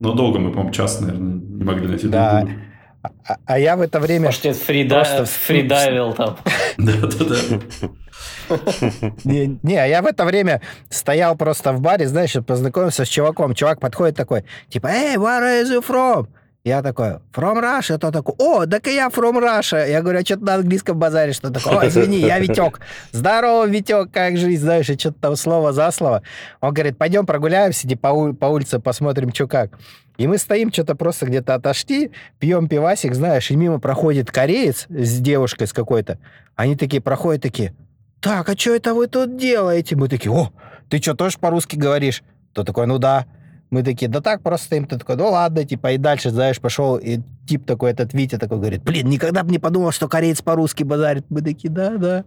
Но долго мы, по-моему, час, наверное, не могли найти да. друг А, а я в это время... Может, фрида... просто... фридайвил там. Да-да-да. Не, не, а я в это время стоял просто в баре, знаешь, познакомился с чуваком. Чувак подходит такой, типа, «Эй, where is you from?» Я такой, from Russia? То такой, о, так и я from Russia. Я говорю, а что ты на английском базаришь? Что такое? О, извини, я Витек. Здорово, Витек, как жизнь, знаешь, и что-то там слово за слово. Он говорит, пойдем прогуляемся, иди по, по улице посмотрим, что как. И мы стоим, что-то просто где-то отошли, пьем пивасик, знаешь, и мимо проходит кореец с девушкой с какой-то. Они такие проходят, такие, так, а что это вы тут делаете? Мы такие, о, ты что, тоже по-русски говоришь? То такой, ну да. Мы такие, да так просто стоим. Ты такой, ну ладно, типа, и дальше, знаешь, пошел, и тип такой, этот Витя такой говорит, блин, никогда бы не подумал, что кореец по-русски базарит. Мы такие, да, да.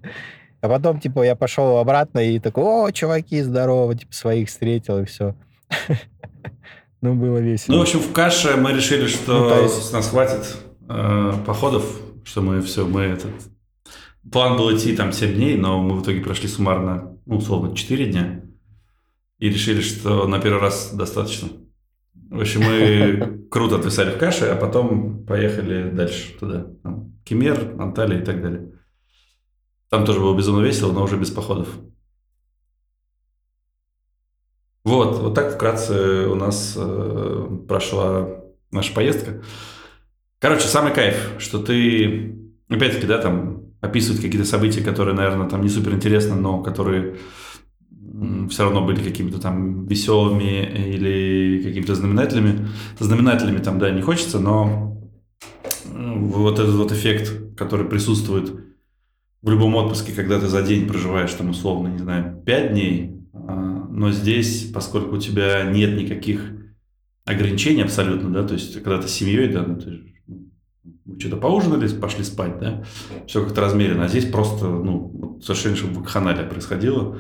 А потом, типа, я пошел обратно и такой, о, чуваки, здорово, типа, своих встретил, и все. Ну, было весело. Ну, в общем, в каше мы решили, что ну, с нас хватит э, походов, что мы все, мы этот... План был идти там 7 дней, но мы в итоге прошли суммарно, ну, условно, 4 дня и решили, что на первый раз достаточно. В общем, мы круто отвисали в каше, а потом поехали дальше туда. Там, Кемер, Анталия и так далее. Там тоже было безумно весело, но уже без походов. Вот, вот так вкратце у нас э, прошла наша поездка. Короче, самый кайф, что ты, опять-таки, да, там описывать какие-то события, которые, наверное, там не супер интересны, но которые все равно были какими-то там веселыми или какими-то знаменателями. Знаменателями там, да, не хочется, но вот этот вот эффект, который присутствует в любом отпуске, когда ты за день проживаешь там условно, не знаю, 5 дней, а, но здесь, поскольку у тебя нет никаких ограничений абсолютно, да, то есть когда ты с семьей, да, ну, ты мы что-то поужинали, пошли спать, да, все как-то размеренно, а здесь просто, ну, совершенно вакханалия происходило,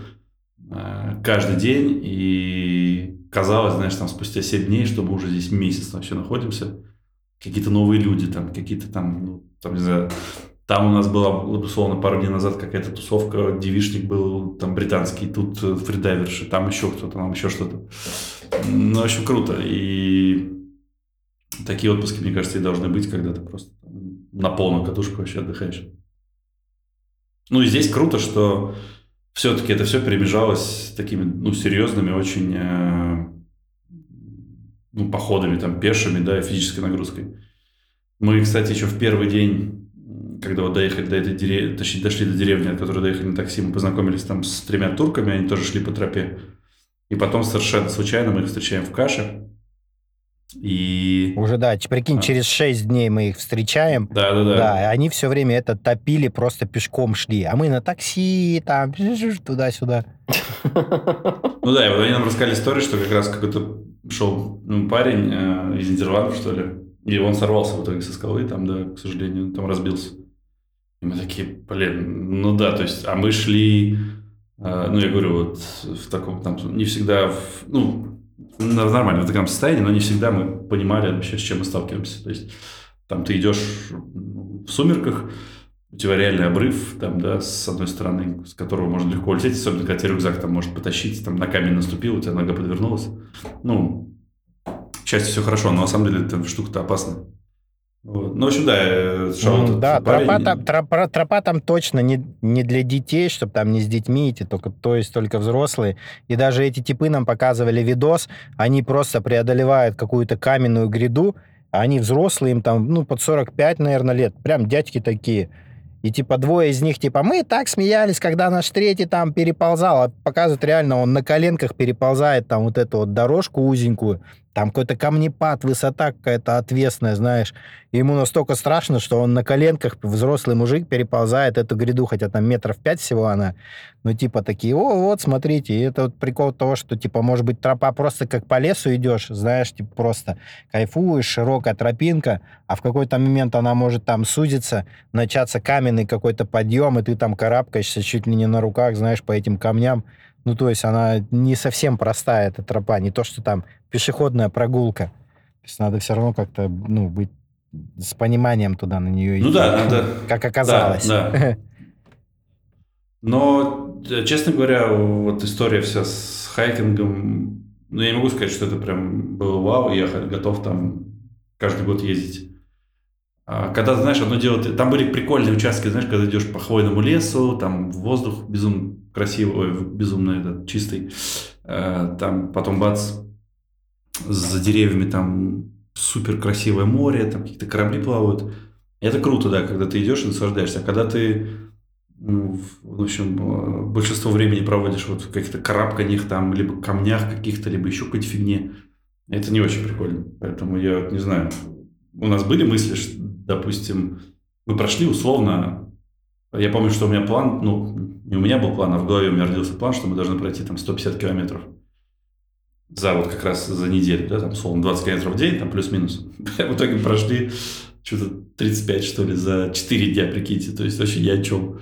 каждый день, и казалось, знаешь, там спустя 7 дней, чтобы уже здесь месяц вообще находимся, какие-то новые люди, там, какие-то там, ну, там, не знаю, там у нас была, условно, пару дней назад какая-то тусовка, девишник был там британский, тут э, фридайверши, там еще кто-то, там еще что-то. Ну, в общем, круто. И такие отпуски, мне кажется, и должны быть, когда ты просто на полную катушку вообще отдыхаешь. Ну, и здесь круто, что все-таки это все перемежалось такими, ну, серьезными очень э, ну, походами, там, пешими, да, физической нагрузкой. Мы, кстати, еще в первый день, когда вот доехали до этой деревни, точнее, дошли до деревни, от которой доехали на такси, мы познакомились там с тремя турками, они тоже шли по тропе. И потом совершенно случайно мы их встречаем в каше. И... Уже, да, прикинь, а. через 6 дней мы их встречаем. Да, да, да. Да, они все время это топили, просто пешком шли. А мы на такси, там, туда-сюда. Ну да, и вот они нам рассказали историю, что как раз какой-то шел ну, парень э, из Нидерландов, что ли, и он сорвался в итоге со скалы, там, да, к сожалению, там разбился. И мы такие, блин, ну да, то есть, а мы шли, э, ну я говорю, вот в таком, там, не всегда, в, ну, нормально в таком состоянии, но не всегда мы понимали вообще, с чем мы сталкиваемся. То есть там ты идешь в сумерках, у тебя реальный обрыв, там, да, с одной стороны, с которого можно легко улететь, особенно когда тебе рюкзак там может потащить, там на камень наступил, у тебя нога подвернулась. Ну, к счастью, все хорошо, но на самом деле эта штука-то опасная. Вот. Ну, в общем, да, э, шоу Да, тропа там, тропа, тропа там точно не, не для детей, чтобы там не с детьми идти, только, то есть только взрослые. И даже эти типы нам показывали видос, они просто преодолевают какую-то каменную гряду, а они взрослые, им там, ну, под 45, наверное, лет. Прям дядьки такие. И типа двое из них, типа, мы так смеялись, когда наш третий там переползал. А показывают реально, он на коленках переползает там вот эту вот дорожку узенькую. Там какой-то камнепад, высота какая-то отвесная, знаешь. И ему настолько страшно, что он на коленках, взрослый мужик, переползает эту гряду, хотя там метров пять всего она. Ну, типа такие, о, вот, смотрите. И это вот прикол того, что, типа, может быть, тропа просто как по лесу идешь, знаешь, типа, просто кайфуешь, широкая тропинка, а в какой-то момент она может там сузиться, начаться каменный какой-то подъем, и ты там карабкаешься чуть ли не на руках, знаешь, по этим камням. Ну, то есть она не совсем простая, эта тропа, не то, что там пешеходная прогулка. То есть надо все равно как-то, ну, быть с пониманием туда на нее идти. Ну да, надо. Как оказалось. Да, да. Но, э, честно говоря, вот история вся с хайкингом, ну, я не могу сказать, что это прям было вау, я готов там каждый год ездить. А когда, знаешь, одно дело, там были прикольные участки, знаешь, когда идешь по хвойному лесу, там воздух безумно красивый, безумно этот, чистый. Э, там потом бац, за деревьями там супер красивое море, там какие-то корабли плавают. это круто, да, когда ты идешь и наслаждаешься. А когда ты, ну, в общем, э, большинство времени проводишь вот в каких-то карабканиях там, либо камнях каких-то, либо еще какой-то фигне, это не очень прикольно. Поэтому я не знаю, у нас были мысли, что, допустим, мы прошли условно я помню, что у меня план, ну, не у меня был план, а в голове у меня родился план, что мы должны пройти там 150 километров за вот как раз за неделю, да, там, условно, 20 километров в день, там, плюс-минус. В итоге прошли что-то 35, что ли, за 4 дня, прикиньте, то есть вообще я о чем.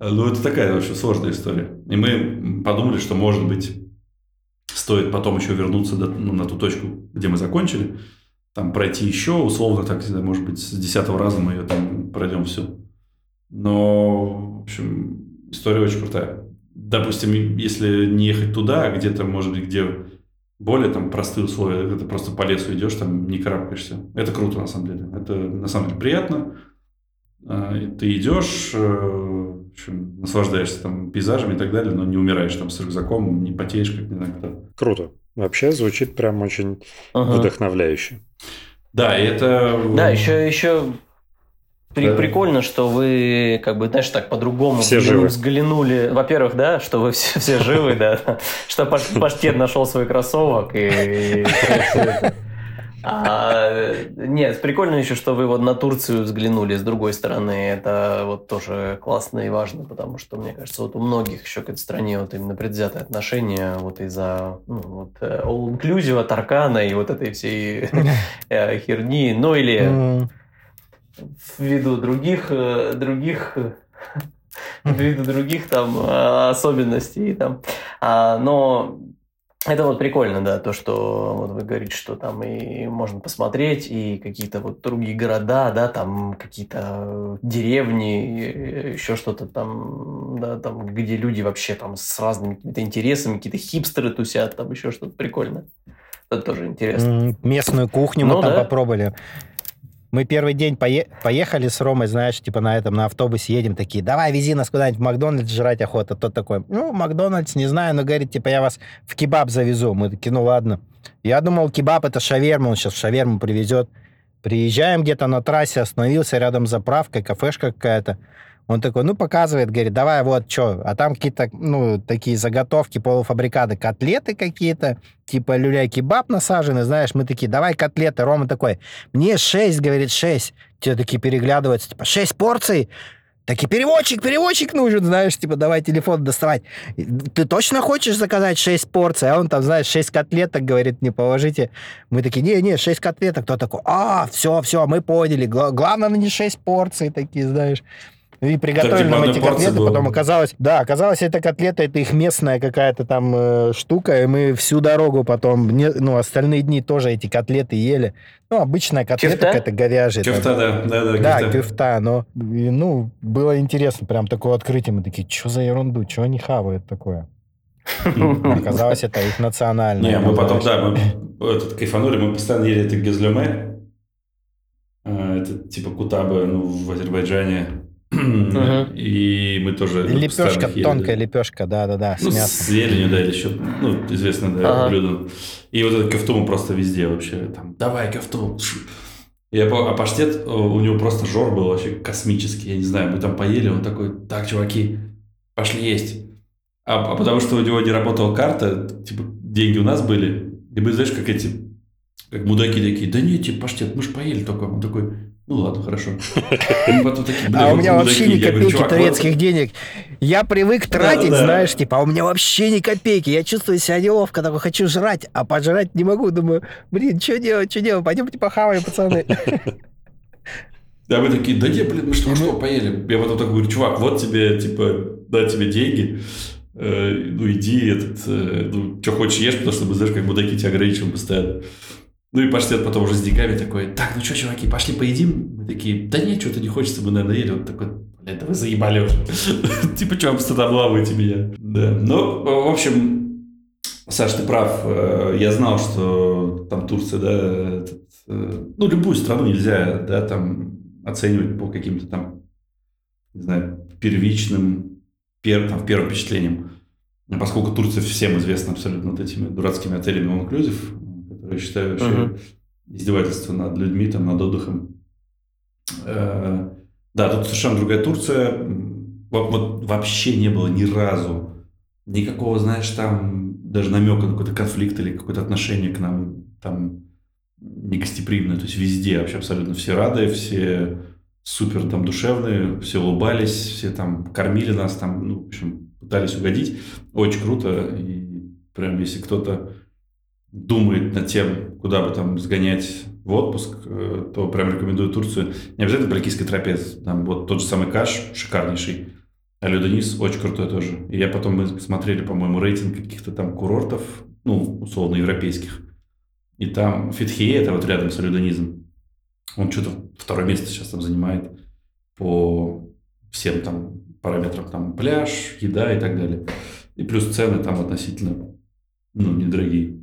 Ну, это такая вообще сложная история. И мы подумали, что, может быть, стоит потом еще вернуться до, ну, на ту точку, где мы закончили, там пройти еще, условно, так, может быть, с 10 раза мы ее там пройдем все. Но, в общем, история очень крутая. Допустим, если не ехать туда, а где-то, может быть, где более там простые условия, ты просто по лесу идешь, там не карабкаешься. Это круто, на самом деле. Это на самом деле приятно. А, ты идешь, э, в общем, наслаждаешься там пейзажами и так далее, но не умираешь там с рюкзаком, не потеешь, как не знаю кто. Круто. Вообще звучит прям очень ага. вдохновляюще. Да, и это... Да, еще, еще при, да. Прикольно, что вы, как бы, знаешь, так по-другому все взглянули, взглянули. Во-первых, да, что вы все, все живы, да, что паштет нашел свой кроссовок и... А, нет, прикольно еще, что вы вот на Турцию взглянули с другой стороны. Это вот тоже классно и важно, потому что, мне кажется, вот у многих еще к этой стране вот именно предвзятое отношение вот из-за ну, вот, э, all-inclusive, Таркана и вот этой всей э, херни. Ну или ввиду других, э, других ввиду других там э, особенностей там. А, но это вот прикольно, да, то, что вот вы говорите, что там и можно посмотреть, и какие-то вот другие города, да, там какие-то деревни, еще что-то там, да, там, где люди вообще там с разными какими-то интересами, какие-то хипстеры тусят, там еще что-то прикольное. Это тоже интересно. Местную кухню ну, мы там да. попробовали. Мы первый день пое- поехали с Ромой, знаешь, типа на этом, на автобусе едем, такие, давай, вези нас куда-нибудь в Макдональдс, жрать охота. Тот такой, ну, Макдональдс, не знаю, но говорит, типа, я вас в кебаб завезу. Мы такие, ну, ладно. Я думал, кебаб это шаверма, он сейчас шаверму привезет. Приезжаем где-то на трассе, остановился рядом с заправкой, кафешка какая-то. Он такой, ну, показывает, говорит, давай вот что. А там какие-то, ну, такие заготовки, полуфабрикаты, котлеты какие-то, типа люля-кебаб насажены, знаешь, мы такие, давай котлеты. Рома такой, мне шесть, говорит, шесть. Те такие переглядываются, типа, шесть порций? Так и переводчик, переводчик нужен, знаешь, типа, давай телефон доставать. Ты точно хочешь заказать 6 порций? А он там, знаешь, 6 котлеток, говорит, не положите. Мы такие, не-не, 6 котлеток. Кто такой, а, все, все, мы поняли. Главное, не 6 порций такие, знаешь. И приготовили нам эти котлеты, было. потом оказалось, да, оказалось, эта котлета, это их местная какая-то там э, штука, и мы всю дорогу потом, не, ну, остальные дни тоже эти котлеты ели. Ну, обычная котлета какая-то говяжья. Кефта, да, да, да. Да, кефта, но, и, ну, было интересно, прям такое открытие, мы такие, что за ерунду, что они хавают такое? Оказалось, это их национальное. Не, мы потом, да, мы этот, кайфанули, мы постоянно ели это гезлюме, а, это типа кутабы ну, в Азербайджане. И мы тоже... Лепешка, тонкая лепешка, да-да-да, с ну, мясом. с зеленью, да, или еще, ну, известное да, блюдо. И вот это кефту просто везде вообще, там, давай кефту. Я, а паштет, у него просто жор был вообще космический, я не знаю, мы там поели, он такой, так, чуваки, пошли есть. А, а потому что у него не работала карта, типа, деньги у нас были, и мы, знаешь, как эти, как мудаки такие, да нет, типа, паштет, мы же поели только. Он такой, ну ладно, хорошо. А у меня вообще ни копейки турецких денег. Я привык тратить, знаешь, типа, а у меня вообще ни копейки. Я чувствую себя неловко, такой хочу жрать, а пожрать не могу. Думаю, блин, что делать, что делать? Пойдемте похаваем, пацаны. Да, мы такие, да не, блин, мы что, что, поели? Я потом так говорю, чувак, вот тебе, типа, да, тебе деньги, э, ну иди, этот, э, ну, что хочешь ешь, потому что мы, знаешь, как мудаки тебя ограничиваем постоянно. Ну и паштет потом уже с деньгами такой, так, ну что, чуваки, пошли поедим? Мы такие, да нет, что-то не хочется, мы, наверное, ели. Он такой, блин, да вы заебали уже. Типа, что постоянно обламываете меня? Да, ну, в общем, Саш, ты прав. Э, я знал, что там Турция, да, э, ну, любую страну нельзя, да, там оценивать по каким-то там, не знаю, первичным, пер, там, первым впечатлениям. Поскольку Турция всем известна абсолютно вот этими дурацкими отелями all inclusive, я считаю вообще uh-huh. издевательство над людьми, там, над отдыхом. Э, да, тут совершенно другая Турция. Вот, вот вообще не было ни разу никакого, знаешь, там даже намека на какой-то конфликт или какое-то отношение к нам там негостеприимное. То есть везде вообще абсолютно все рады, все супер там душевные, все улыбались, все там кормили нас, там, ну, в общем, пытались угодить. Очень круто. И прям если кто-то думает над тем, куда бы там сгонять в отпуск, э, то прям рекомендую Турцию. Не обязательно Балькийский трапез. Там вот тот же самый Каш, шикарнейший. А Денис очень крутой тоже. И я потом мы смотрели, по-моему, рейтинг каких-то там курортов, ну, условно, европейских. И там Фитхие, это вот рядом с Алюдонизом, он что-то второе место сейчас там занимает по всем там параметрам. Там пляж, еда и так далее. И плюс цены там относительно, ну, недорогие.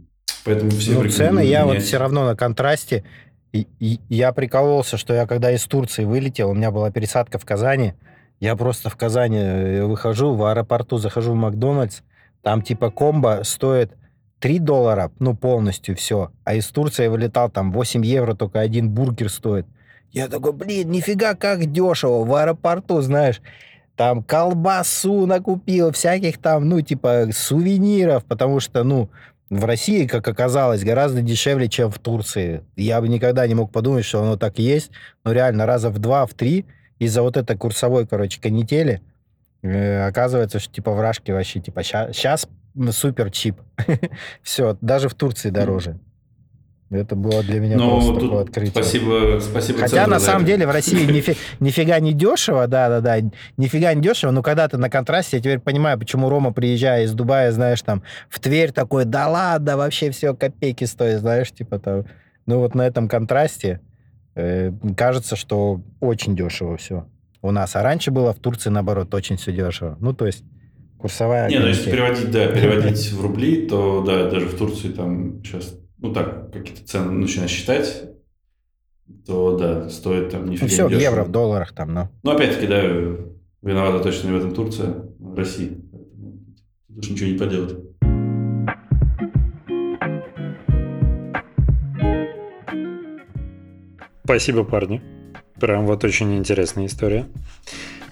Поэтому все ну, цены я вот все равно на контрасте. И, и, я прикололся, что я когда из Турции вылетел, у меня была пересадка в Казани, я просто в Казани э, выхожу, в аэропорту захожу в Макдональдс, там типа комбо стоит 3 доллара, ну полностью все, а из Турции я вылетал, там 8 евро только один бургер стоит. Я такой, блин, нифига как дешево в аэропорту, знаешь там колбасу накупил, всяких там, ну, типа, сувениров, потому что, ну, в России, как оказалось, гораздо дешевле, чем в Турции. Я бы никогда не мог подумать, что оно так и есть, но реально раза в два, в три из-за вот этой курсовой, короче, канители э, оказывается, что типа вражки вообще, типа, сейчас супер чип. Все, даже в Турции дороже. Это было для меня Но просто такое открытие. Спасибо, спасибо. Хотя на самом деле в России нифи, нифига не дешево, да-да-да, нифига не дешево, но когда ты на контрасте, я теперь понимаю, почему Рома, приезжая из Дубая, знаешь, там, в Тверь такой, да ладно, вообще все копейки стоит, знаешь, типа там. Ну вот на этом контрасте э, кажется, что очень дешево все у нас. А раньше было в Турции, наоборот, очень все дешево. Ну, то есть курсовая... Не, ну если переводить, да, переводить в рубли, то да, даже в Турции там сейчас ну так, какие-то цены начинаешь считать, то да, стоит там нифига ну, все, в евро, в долларах там, но. Ну, опять-таки, да, виновата точно не в этом Турция, а в России. Тут уж ничего не поделать. Спасибо, парни. Прям вот очень интересная история.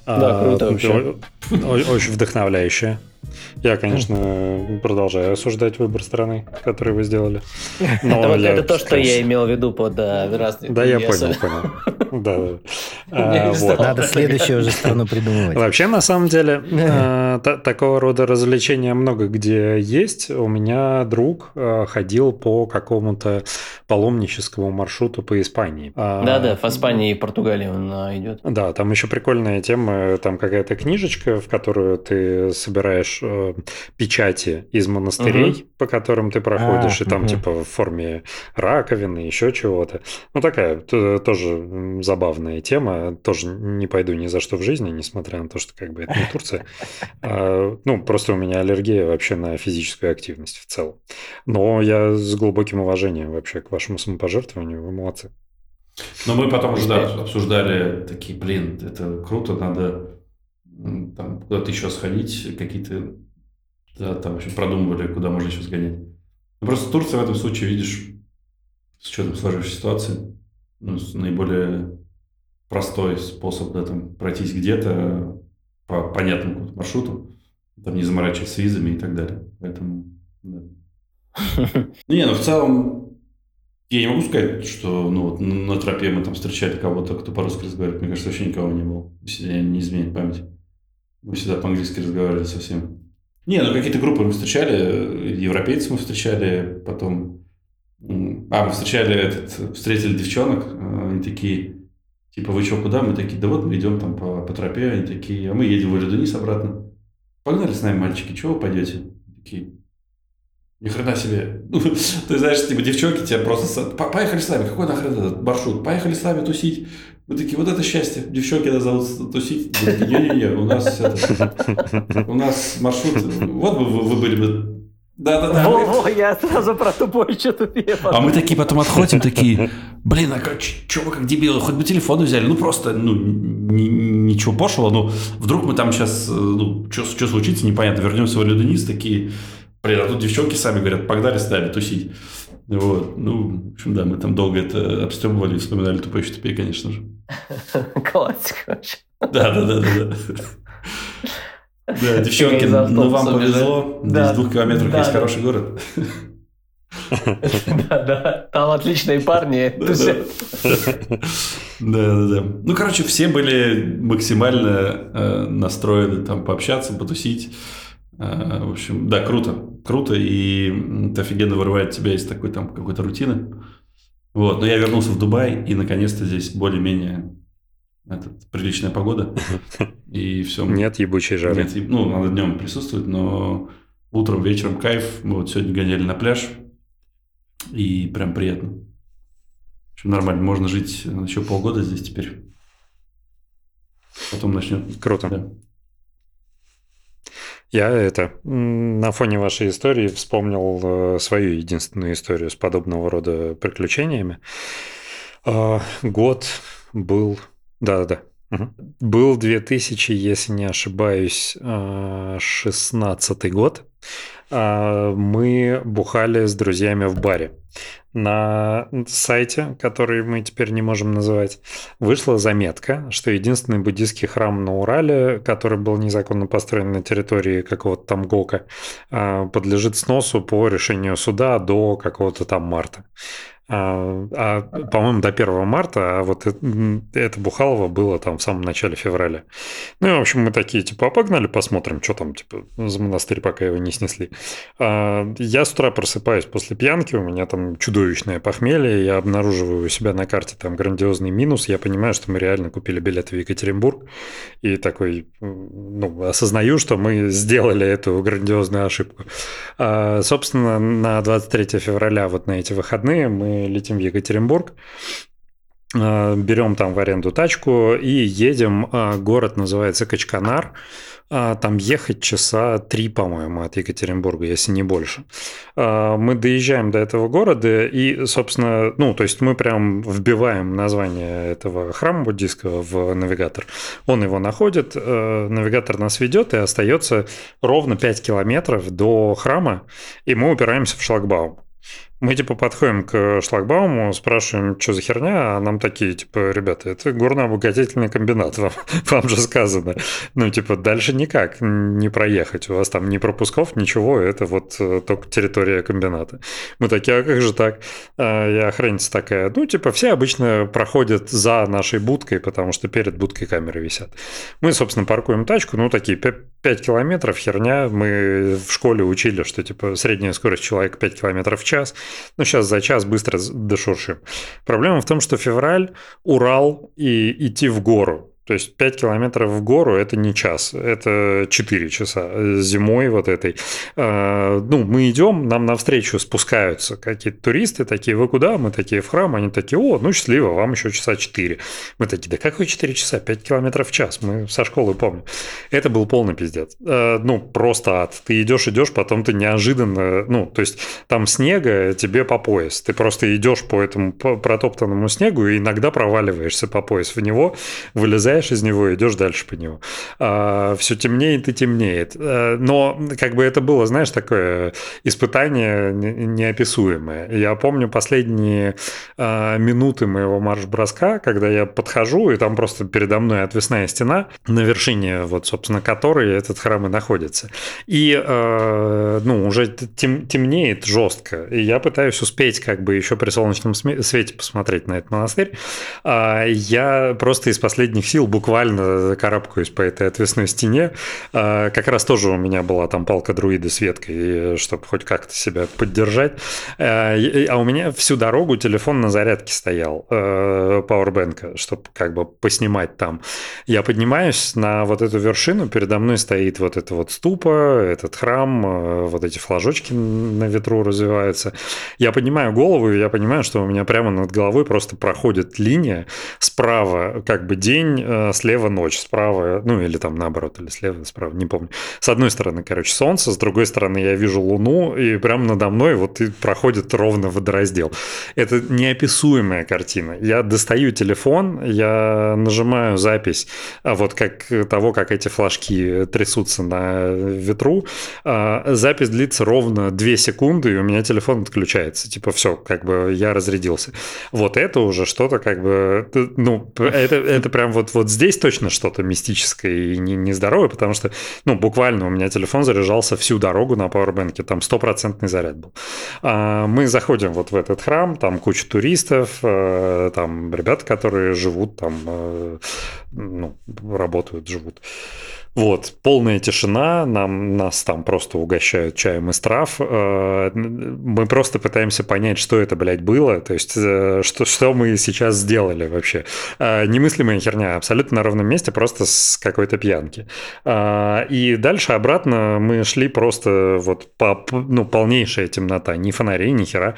Да, круто а, вообще. Очень вдохновляющая. Я, конечно, продолжаю осуждать выбор страны, который вы сделали. Это, то, что я имел в виду под uh, разные. Да, я понял, понял. Да, а, вот. Надо следующую уже страну придумывать. Вообще, на самом деле, э, такого рода развлечения много где есть. У меня друг э, ходил по какому-то паломническому маршруту по Испании. А, да, да, в Испании и Португалии он а, идет. Да, там еще прикольная тема, там какая-то книжечка, в которую ты собираешь э, печати из монастырей, по которым ты проходишь, и там типа в форме раковины, еще чего-то. Ну, такая тоже забавная тема. Тоже не пойду ни за что в жизни, несмотря на то, что как бы это не Турция. А, ну, просто у меня аллергия вообще на физическую активность в целом. Но я с глубоким уважением вообще к вашему самопожертвованию. Вы молодцы. Но мы потом уже да, обсуждали такие, блин, это круто, надо там куда-то еще сходить, какие-то, да, там вообще продумывали, куда можно еще сгонять. Ну, просто Турция в этом случае, видишь, с учетом сложившейся ситуации, ну, наиболее простой способ да, там, пройтись где-то по понятному маршруту, там не заморачивать с визами и так далее. Поэтому, да. Не, ну в целом, я не могу сказать, что ну, вот, на тропе мы там встречали кого-то, кто по-русски разговаривает. Мне кажется, вообще никого не было. Если не изменит память. Мы всегда по-английски разговаривали совсем. Не, ну какие-то группы мы встречали, европейцев мы встречали, потом... А, мы встречали этот, встретили девчонок, э, они такие, типа, вы что, куда? Мы такие, да вот мы идем там по, по тропе, они такие, а мы едем в Оледунис обратно. Погнали с нами, мальчики, чего вы пойдете? Такие, ни хрена себе. Ну, ты знаешь, типа, девчонки тебя просто... Поехали с нами, какой нахрен этот маршрут? Поехали с нами тусить. Мы такие, вот это счастье. Девчонки нас зовут тусить. Не-не-не, у нас у нас маршрут. Вот бы вы были бы да-да-да. Во-во, я сразу про тупой что-то А мы такие потом отходим, такие, блин, а как, чё вы как дебилы, хоть бы телефон взяли, ну просто, ну, ничего пошло, ну, вдруг мы там сейчас, ну, что случится, непонятно, вернемся в Люденис, такие, блин, а тут девчонки сами говорят, погнали с нами тусить. Вот, ну, в общем, да, мы там долго это обстебывали, вспоминали тупой еще тупее, конечно же. Классика вообще. Да, да, девчонки, ну вам повезло. Здесь в двух километрах есть хороший город. Да, да, там отличные парни. Да, да, да. Ну, короче, все были максимально э, настроены там пообщаться, потусить. Э, в общем, да, круто. Круто, и это офигенно вырывает тебя из такой там какой-то рутины. Вот, но я вернулся в Дубай, и наконец-то здесь более-менее этот, приличная погода. И все. Нет ебучей жары. Нет, ну, надо днем присутствовать, но утром, вечером кайф. Мы вот сегодня гоняли на пляж, и прям приятно. В общем, нормально. Можно жить еще полгода здесь теперь. Потом начнет. Круто. Да. Я это на фоне вашей истории вспомнил э, свою единственную историю с подобного рода приключениями. А, год был да-да-да. Угу. Был 2000, если не ошибаюсь, 16 а, год. А, мы бухали с друзьями в баре. На сайте, который мы теперь не можем называть, вышла заметка, что единственный буддийский храм на Урале, который был незаконно построен на территории какого-то там ГОКа, а, подлежит сносу по решению суда до какого-то там марта. А, а, по-моему, до 1 марта, а вот это, это Бухалово было там в самом начале февраля. Ну и, в общем, мы такие, типа, а погнали посмотрим, что там, типа, за монастырь, пока его не снесли. А, я с утра просыпаюсь после пьянки, у меня там чудовищное похмелье, я обнаруживаю у себя на карте там грандиозный минус, я понимаю, что мы реально купили билеты в Екатеринбург, и такой, ну, осознаю, что мы сделали эту грандиозную ошибку. А, собственно, на 23 февраля, вот на эти выходные, мы летим в Екатеринбург, э, берем там в аренду тачку и едем. Э, город называется Качканар. Э, там ехать часа три, по-моему, от Екатеринбурга, если не больше. Мы доезжаем до этого города и, собственно, ну, то есть мы прям вбиваем название этого храма буддийского в навигатор. Он его находит, навигатор нас ведет, и остается ровно 5 километров до храма, и мы упираемся в шлагбаум. Мы, типа, подходим к шлагбауму, спрашиваем, что за херня, а нам такие, типа, ребята, это горно-обогатительный комбинат, вам, вам же сказано. Ну, типа, дальше никак не проехать, у вас там ни пропусков, ничего, это вот э, только территория комбината. Мы такие, а как же так? А, и охранница такая, ну, типа, все обычно проходят за нашей будкой, потому что перед будкой камеры висят. Мы, собственно, паркуем тачку, ну, такие 5 километров, херня, мы в школе учили, что, типа, средняя скорость человека 5 километров в час, ну, сейчас за час быстро дошуршим. Проблема в том, что февраль, Урал и идти в гору. То есть 5 километров в гору – это не час, это 4 часа. Зимой вот этой. А, ну, мы идем, нам навстречу спускаются какие-то туристы, такие, вы куда? Мы такие, в храм. Они такие, о, ну, счастливо, вам еще часа 4. Мы такие, да какой 4 часа? 5 километров в час. Мы со школы помним. Это был полный пиздец. А, ну, просто ад. Ты идешь, идешь, потом ты неожиданно, ну, то есть там снега тебе по пояс. Ты просто идешь по этому протоптанному снегу и иногда проваливаешься по пояс в него, вылезаешь вылезаешь из него, идешь дальше по нему. А, все темнеет и темнеет. А, но как бы это было, знаешь, такое испытание неописуемое. Я помню последние а, минуты моего марш-броска, когда я подхожу, и там просто передо мной отвесная стена, на вершине, вот, собственно, которой этот храм и находится. И, а, ну, уже тем, темнеет жестко, и я пытаюсь успеть как бы еще при солнечном свете посмотреть на этот монастырь. А, я просто из последних сил ходил, буквально карабкаюсь по этой отвесной стене. А, как раз тоже у меня была там палка друида с веткой, чтобы хоть как-то себя поддержать. А, а у меня всю дорогу телефон на зарядке стоял, пауэрбэнка, э, чтобы как бы поснимать там. Я поднимаюсь на вот эту вершину, передо мной стоит вот эта вот ступа, этот храм, э, вот эти флажочки на ветру развиваются. Я поднимаю голову, и я понимаю, что у меня прямо над головой просто проходит линия. Справа как бы день, Э, слева ночь, справа, ну или там наоборот, или слева, справа, не помню. С одной стороны, короче, солнце, с другой стороны я вижу луну, и прямо надо мной вот и проходит ровно водораздел. Это неописуемая картина. Я достаю телефон, я нажимаю запись, а вот как того, как эти флажки трясутся на ветру. А, запись длится ровно 2 секунды, и у меня телефон отключается. Типа все, как бы я разрядился. Вот это уже что-то как бы, ну, это, это прям вот, вот вот здесь точно что-то мистическое и нездоровое, потому что, ну, буквально у меня телефон заряжался всю дорогу на пауэрбэнке, там стопроцентный заряд был. А мы заходим вот в этот храм, там куча туристов, э, там ребята, которые живут там, э, ну, работают, живут. Вот, полная тишина, нам, нас там просто угощают чаем из трав. Э, мы просто пытаемся понять, что это, блядь, было, то есть э, что, что мы сейчас сделали вообще. Э, немыслимая херня, абсолютно на ровном месте, просто с какой-то пьянки. И дальше обратно мы шли просто вот по, ну, полнейшая темнота, ни фонарей, ни хера.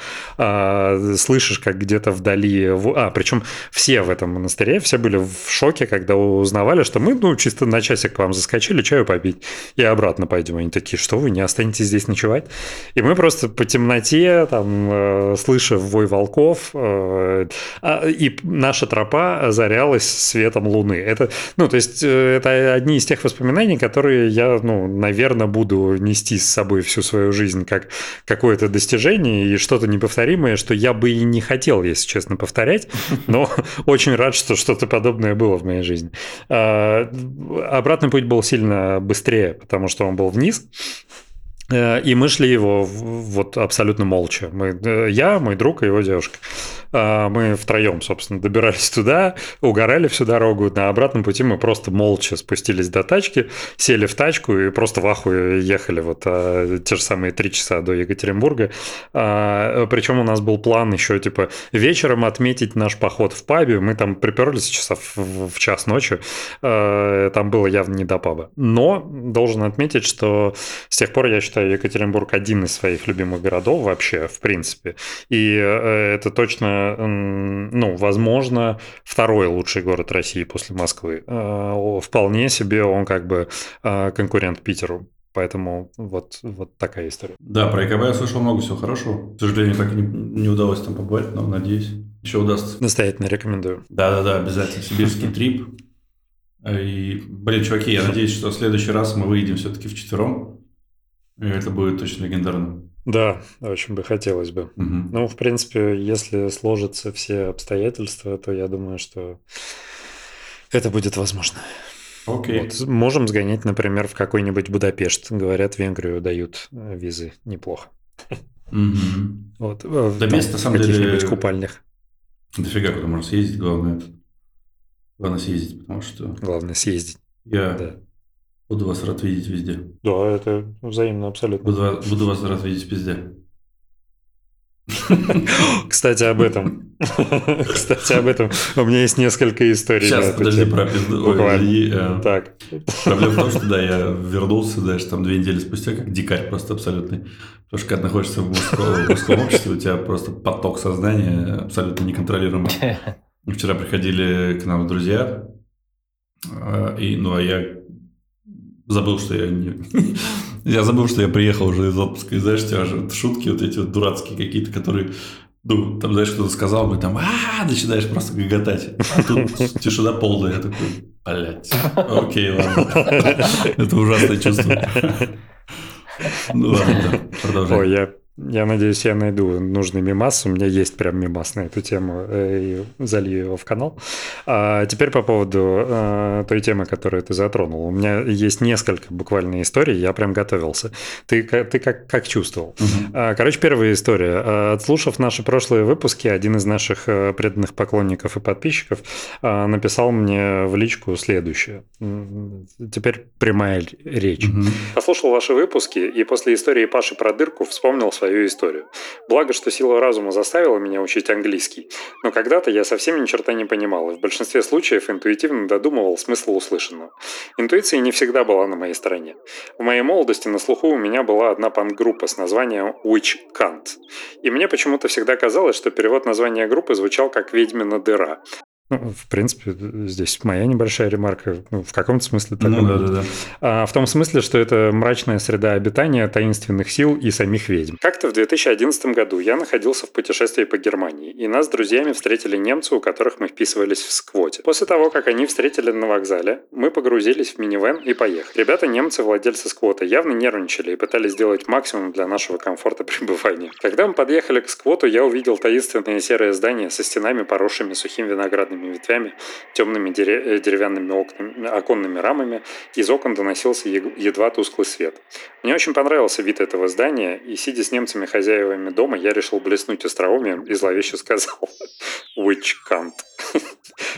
Слышишь, как где-то вдали... А, причем все в этом монастыре, все были в шоке, когда узнавали, что мы, ну, чисто на часик к вам заскочили чаю попить и обратно пойдем. Они такие, что вы не останетесь здесь ночевать? И мы просто по темноте, там, э, слыша вой волков, э, а, и наша тропа озарялась светом луны. Это, ну, то есть, э, это одни из тех воспоминаний, которые я, ну, наверное, буду нести с собой всю свою жизнь как какое-то достижение и что-то неповторимое, что я бы и не хотел, если честно, повторять, но очень рад, что что-то подобное было в моей жизни. А, обратный путь был был сильно быстрее, потому что он был вниз. Э, и мы шли его вот абсолютно молча. Мы, э, я, мой друг и его девушка. А, мы втроем, собственно, добирались туда, угорали всю дорогу. На обратном пути мы просто молча спустились до тачки, сели в тачку и просто в ахуе ехали вот а, те же самые три часа до Екатеринбурга. А, причем у нас был план еще, типа, вечером отметить наш поход в пабе. Мы там приперлись часов в час ночи. Там было явно не до паба. Но должен отметить, что с тех пор я считаю Екатеринбург один из своих любимых городов вообще, в принципе. И э, это точно ну, возможно, второй лучший город России после Москвы. А, вполне себе он как бы а, конкурент Питеру. Поэтому вот, вот такая история. Да, про ИКБ я слышал много всего хорошего. К сожалению, так и не, не удалось там побывать, но надеюсь, еще удастся. Настоятельно рекомендую. Да-да-да, обязательно. Сибирский трип. И, блин, чуваки, я надеюсь, что в следующий раз мы выйдем все-таки в четвером. И это будет точно легендарно. Да, очень бы хотелось бы. Угу. Ну, в принципе, если сложатся все обстоятельства, то я думаю, что это будет возможно. Окей. Вот. Можем сгонять, например, в какой-нибудь Будапешт. Говорят, в Венгрию дают э, визы неплохо. Вот. Да мест, на самом деле... Купальных. Дофига куда можно съездить, главное. Главное съездить, потому что... Главное съездить. Я да. Буду вас рад видеть везде. Да, это взаимно абсолютно. Буду, буду вас рад видеть везде. Кстати, об этом. Кстати, об этом. У меня есть несколько историй. Сейчас, подожди, про пизду. Буквально. Так. Проблема в том, что, да, я вернулся, даже там две недели спустя, как дикарь просто абсолютный. Потому что когда находишься в мужском, в мужском обществе, у тебя просто поток сознания абсолютно неконтролируемый. Вчера приходили к нам друзья, э, и, ну, а я забыл, что я не... Я забыл, что я приехал уже из отпуска, и знаешь, у тебя же шутки вот эти вот дурацкие какие-то, которые ну, там, знаешь, кто-то сказал, мы там, а начинаешь просто гоготать. А тут тишина полная. Я такой, блядь, окей, ладно. Это ужасное чувство. Ну ладно, продолжай. Ой, я я надеюсь, я найду нужный мимас. У меня есть прям мимас на эту тему э, и залью его в канал. А теперь по поводу а, той темы, которую ты затронул. У меня есть несколько буквально историй, я прям готовился. Ты, ты как, как чувствовал? Угу. Короче, первая история. Отслушав наши прошлые выпуски, один из наших э, преданных поклонников и подписчиков написал мне в личку следующее. Теперь прямая речь. Угу. Послушал ваши выпуски, и после истории Паши про дырку вспомнил свою свою историю. Благо, что сила разума заставила меня учить английский, но когда-то я совсем ни черта не понимал, и в большинстве случаев интуитивно додумывал смысл услышанного. Интуиция не всегда была на моей стороне. В моей молодости на слуху у меня была одна панк-группа с названием Witch Can't. И мне почему-то всегда казалось, что перевод названия группы звучал как «Ведьмина дыра», ну, в принципе, здесь моя небольшая ремарка. Ну, в каком-то смысле так. Ну, да, да, да. А, в том смысле, что это мрачная среда обитания таинственных сил и самих ведьм. Как-то в 2011 году я находился в путешествии по Германии, и нас с друзьями встретили немцы, у которых мы вписывались в сквоте. После того, как они встретили на вокзале, мы погрузились в минивэн и поехали. Ребята немцы, владельцы сквота, явно нервничали и пытались сделать максимум для нашего комфорта пребывания. Когда мы подъехали к сквоту, я увидел таинственное серое здание со стенами, поросшими сухим виноградным длинными ветвями, темными э, деревянными окнами, оконными рамами. Из окон доносился едва тусклый свет. Мне очень понравился вид этого здания, и, сидя с немцами-хозяевами дома, я решил блеснуть остроумием и зловеще сказал «Which can't?».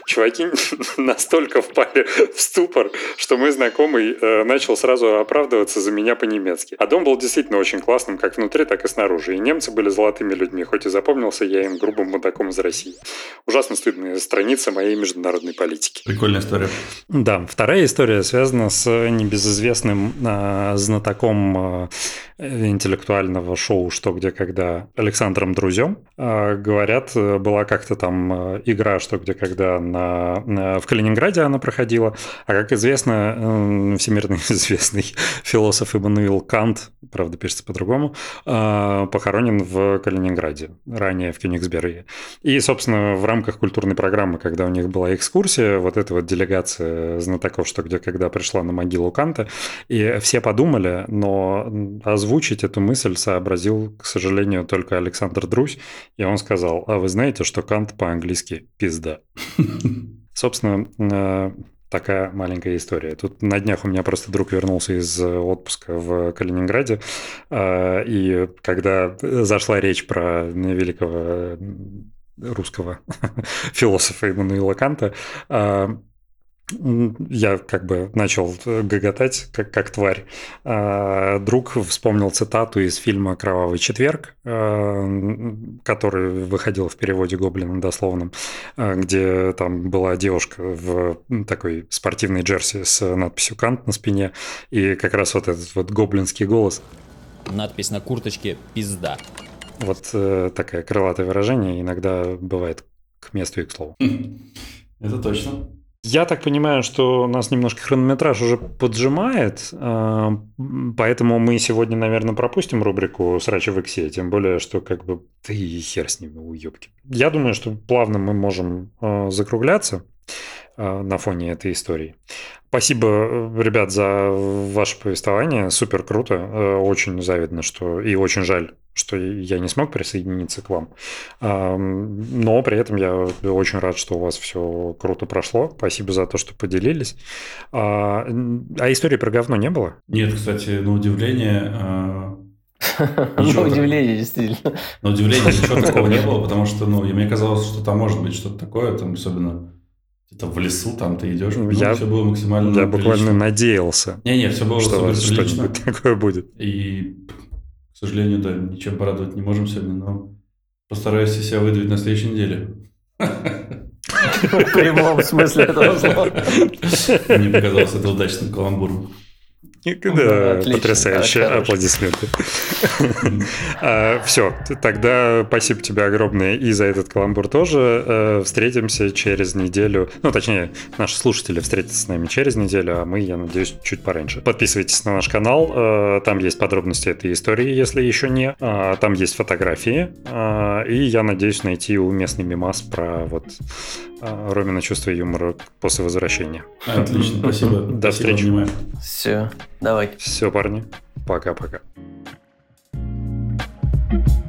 Чуваки настолько впали в ступор, что мой знакомый э, начал сразу оправдываться за меня по-немецки. А дом был действительно очень классным, как внутри, так и снаружи. И немцы были золотыми людьми, хоть и запомнился я им грубым мудаком из России. Ужасно стыдная страница моей международной политики. Прикольная история. Да, вторая история связана с небезызвестным э, знатоком э, интеллектуального шоу «Что, где, когда» Александром Друзем. Э, говорят, была как-то там игра «Что, где, когда» на, на, в Калининграде она проходила. А как известно, э, всемирно известный философ Иммануил Кант, правда, пишется по-другому, э, похоронен в Калининграде, ранее в Кёнигсберге. И, собственно, в рамках культурной программы, когда у них была экскурсия, вот эта вот делегация знатоков «Что, где, когда» пришла на могилу Канта, и все подумали, но озвучить эту мысль сообразил, к сожалению, только Александр Друзь, и он сказал, а вы знаете, что Кант по-английски пизда. Собственно, э, такая маленькая история. Тут на днях у меня просто друг вернулся из отпуска в Калининграде, э, и когда зашла речь про великого русского философа Иммануила Канта, э, я как бы начал гоготать, как, как тварь. А, друг вспомнил цитату из фильма «Кровавый четверг», а, который выходил в переводе Гоблина дословном, а, где там была девушка в такой спортивной джерси с надписью «Кант» на спине, и как раз вот этот вот гоблинский голос. Надпись на курточке «Пизда». Вот э, такое крылатое выражение иногда бывает к месту и к слову. Это точно. Я так понимаю, что у нас немножко хронометраж уже поджимает, а, поэтому мы сегодня, наверное, пропустим рубрику «Срачи в Иксе», тем более, что как бы ты хер с ними, уебки. Я думаю, что плавно мы можем а, закругляться на фоне этой истории. Спасибо, ребят, за ваше повествование. Супер круто. Очень завидно, что и очень жаль, что я не смог присоединиться к вам. Но при этом я очень рад, что у вас все круто прошло. Спасибо за то, что поделились. А, а истории про говно не было? Нет, кстати, на удивление... А, на удивление, действительно. На удивление ничего такого не было, потому что, ну, мне казалось, что там может быть что-то такое, там особенно где-то в лесу, там ты идешь, ну, я, все было максимально Я буквально надеялся. Не-не, все было что что-нибудь такое будет. И к сожалению, да, ничем порадовать не можем сегодня, но Постараюсь себя выдавить на следующей неделе. В прямом смысле этого слова. Мне показалось это удачным каламбуром. Да, потрясающе. Аплодисменты. А, Все, тогда спасибо тебе огромное и за этот каламбур тоже. Э, встретимся через неделю. Ну, точнее, наши слушатели встретятся с нами через неделю, а мы, я надеюсь, чуть пораньше. Подписывайтесь на наш канал. э, Там есть подробности этой истории, если еще не. А, Там есть фотографии. А, И я надеюсь найти уместный мемас про вот Ромина чувство юмора после возвращения. Отлично, спасибо. До встречи. Все, давайте. Все, парни. Пока-пока. thank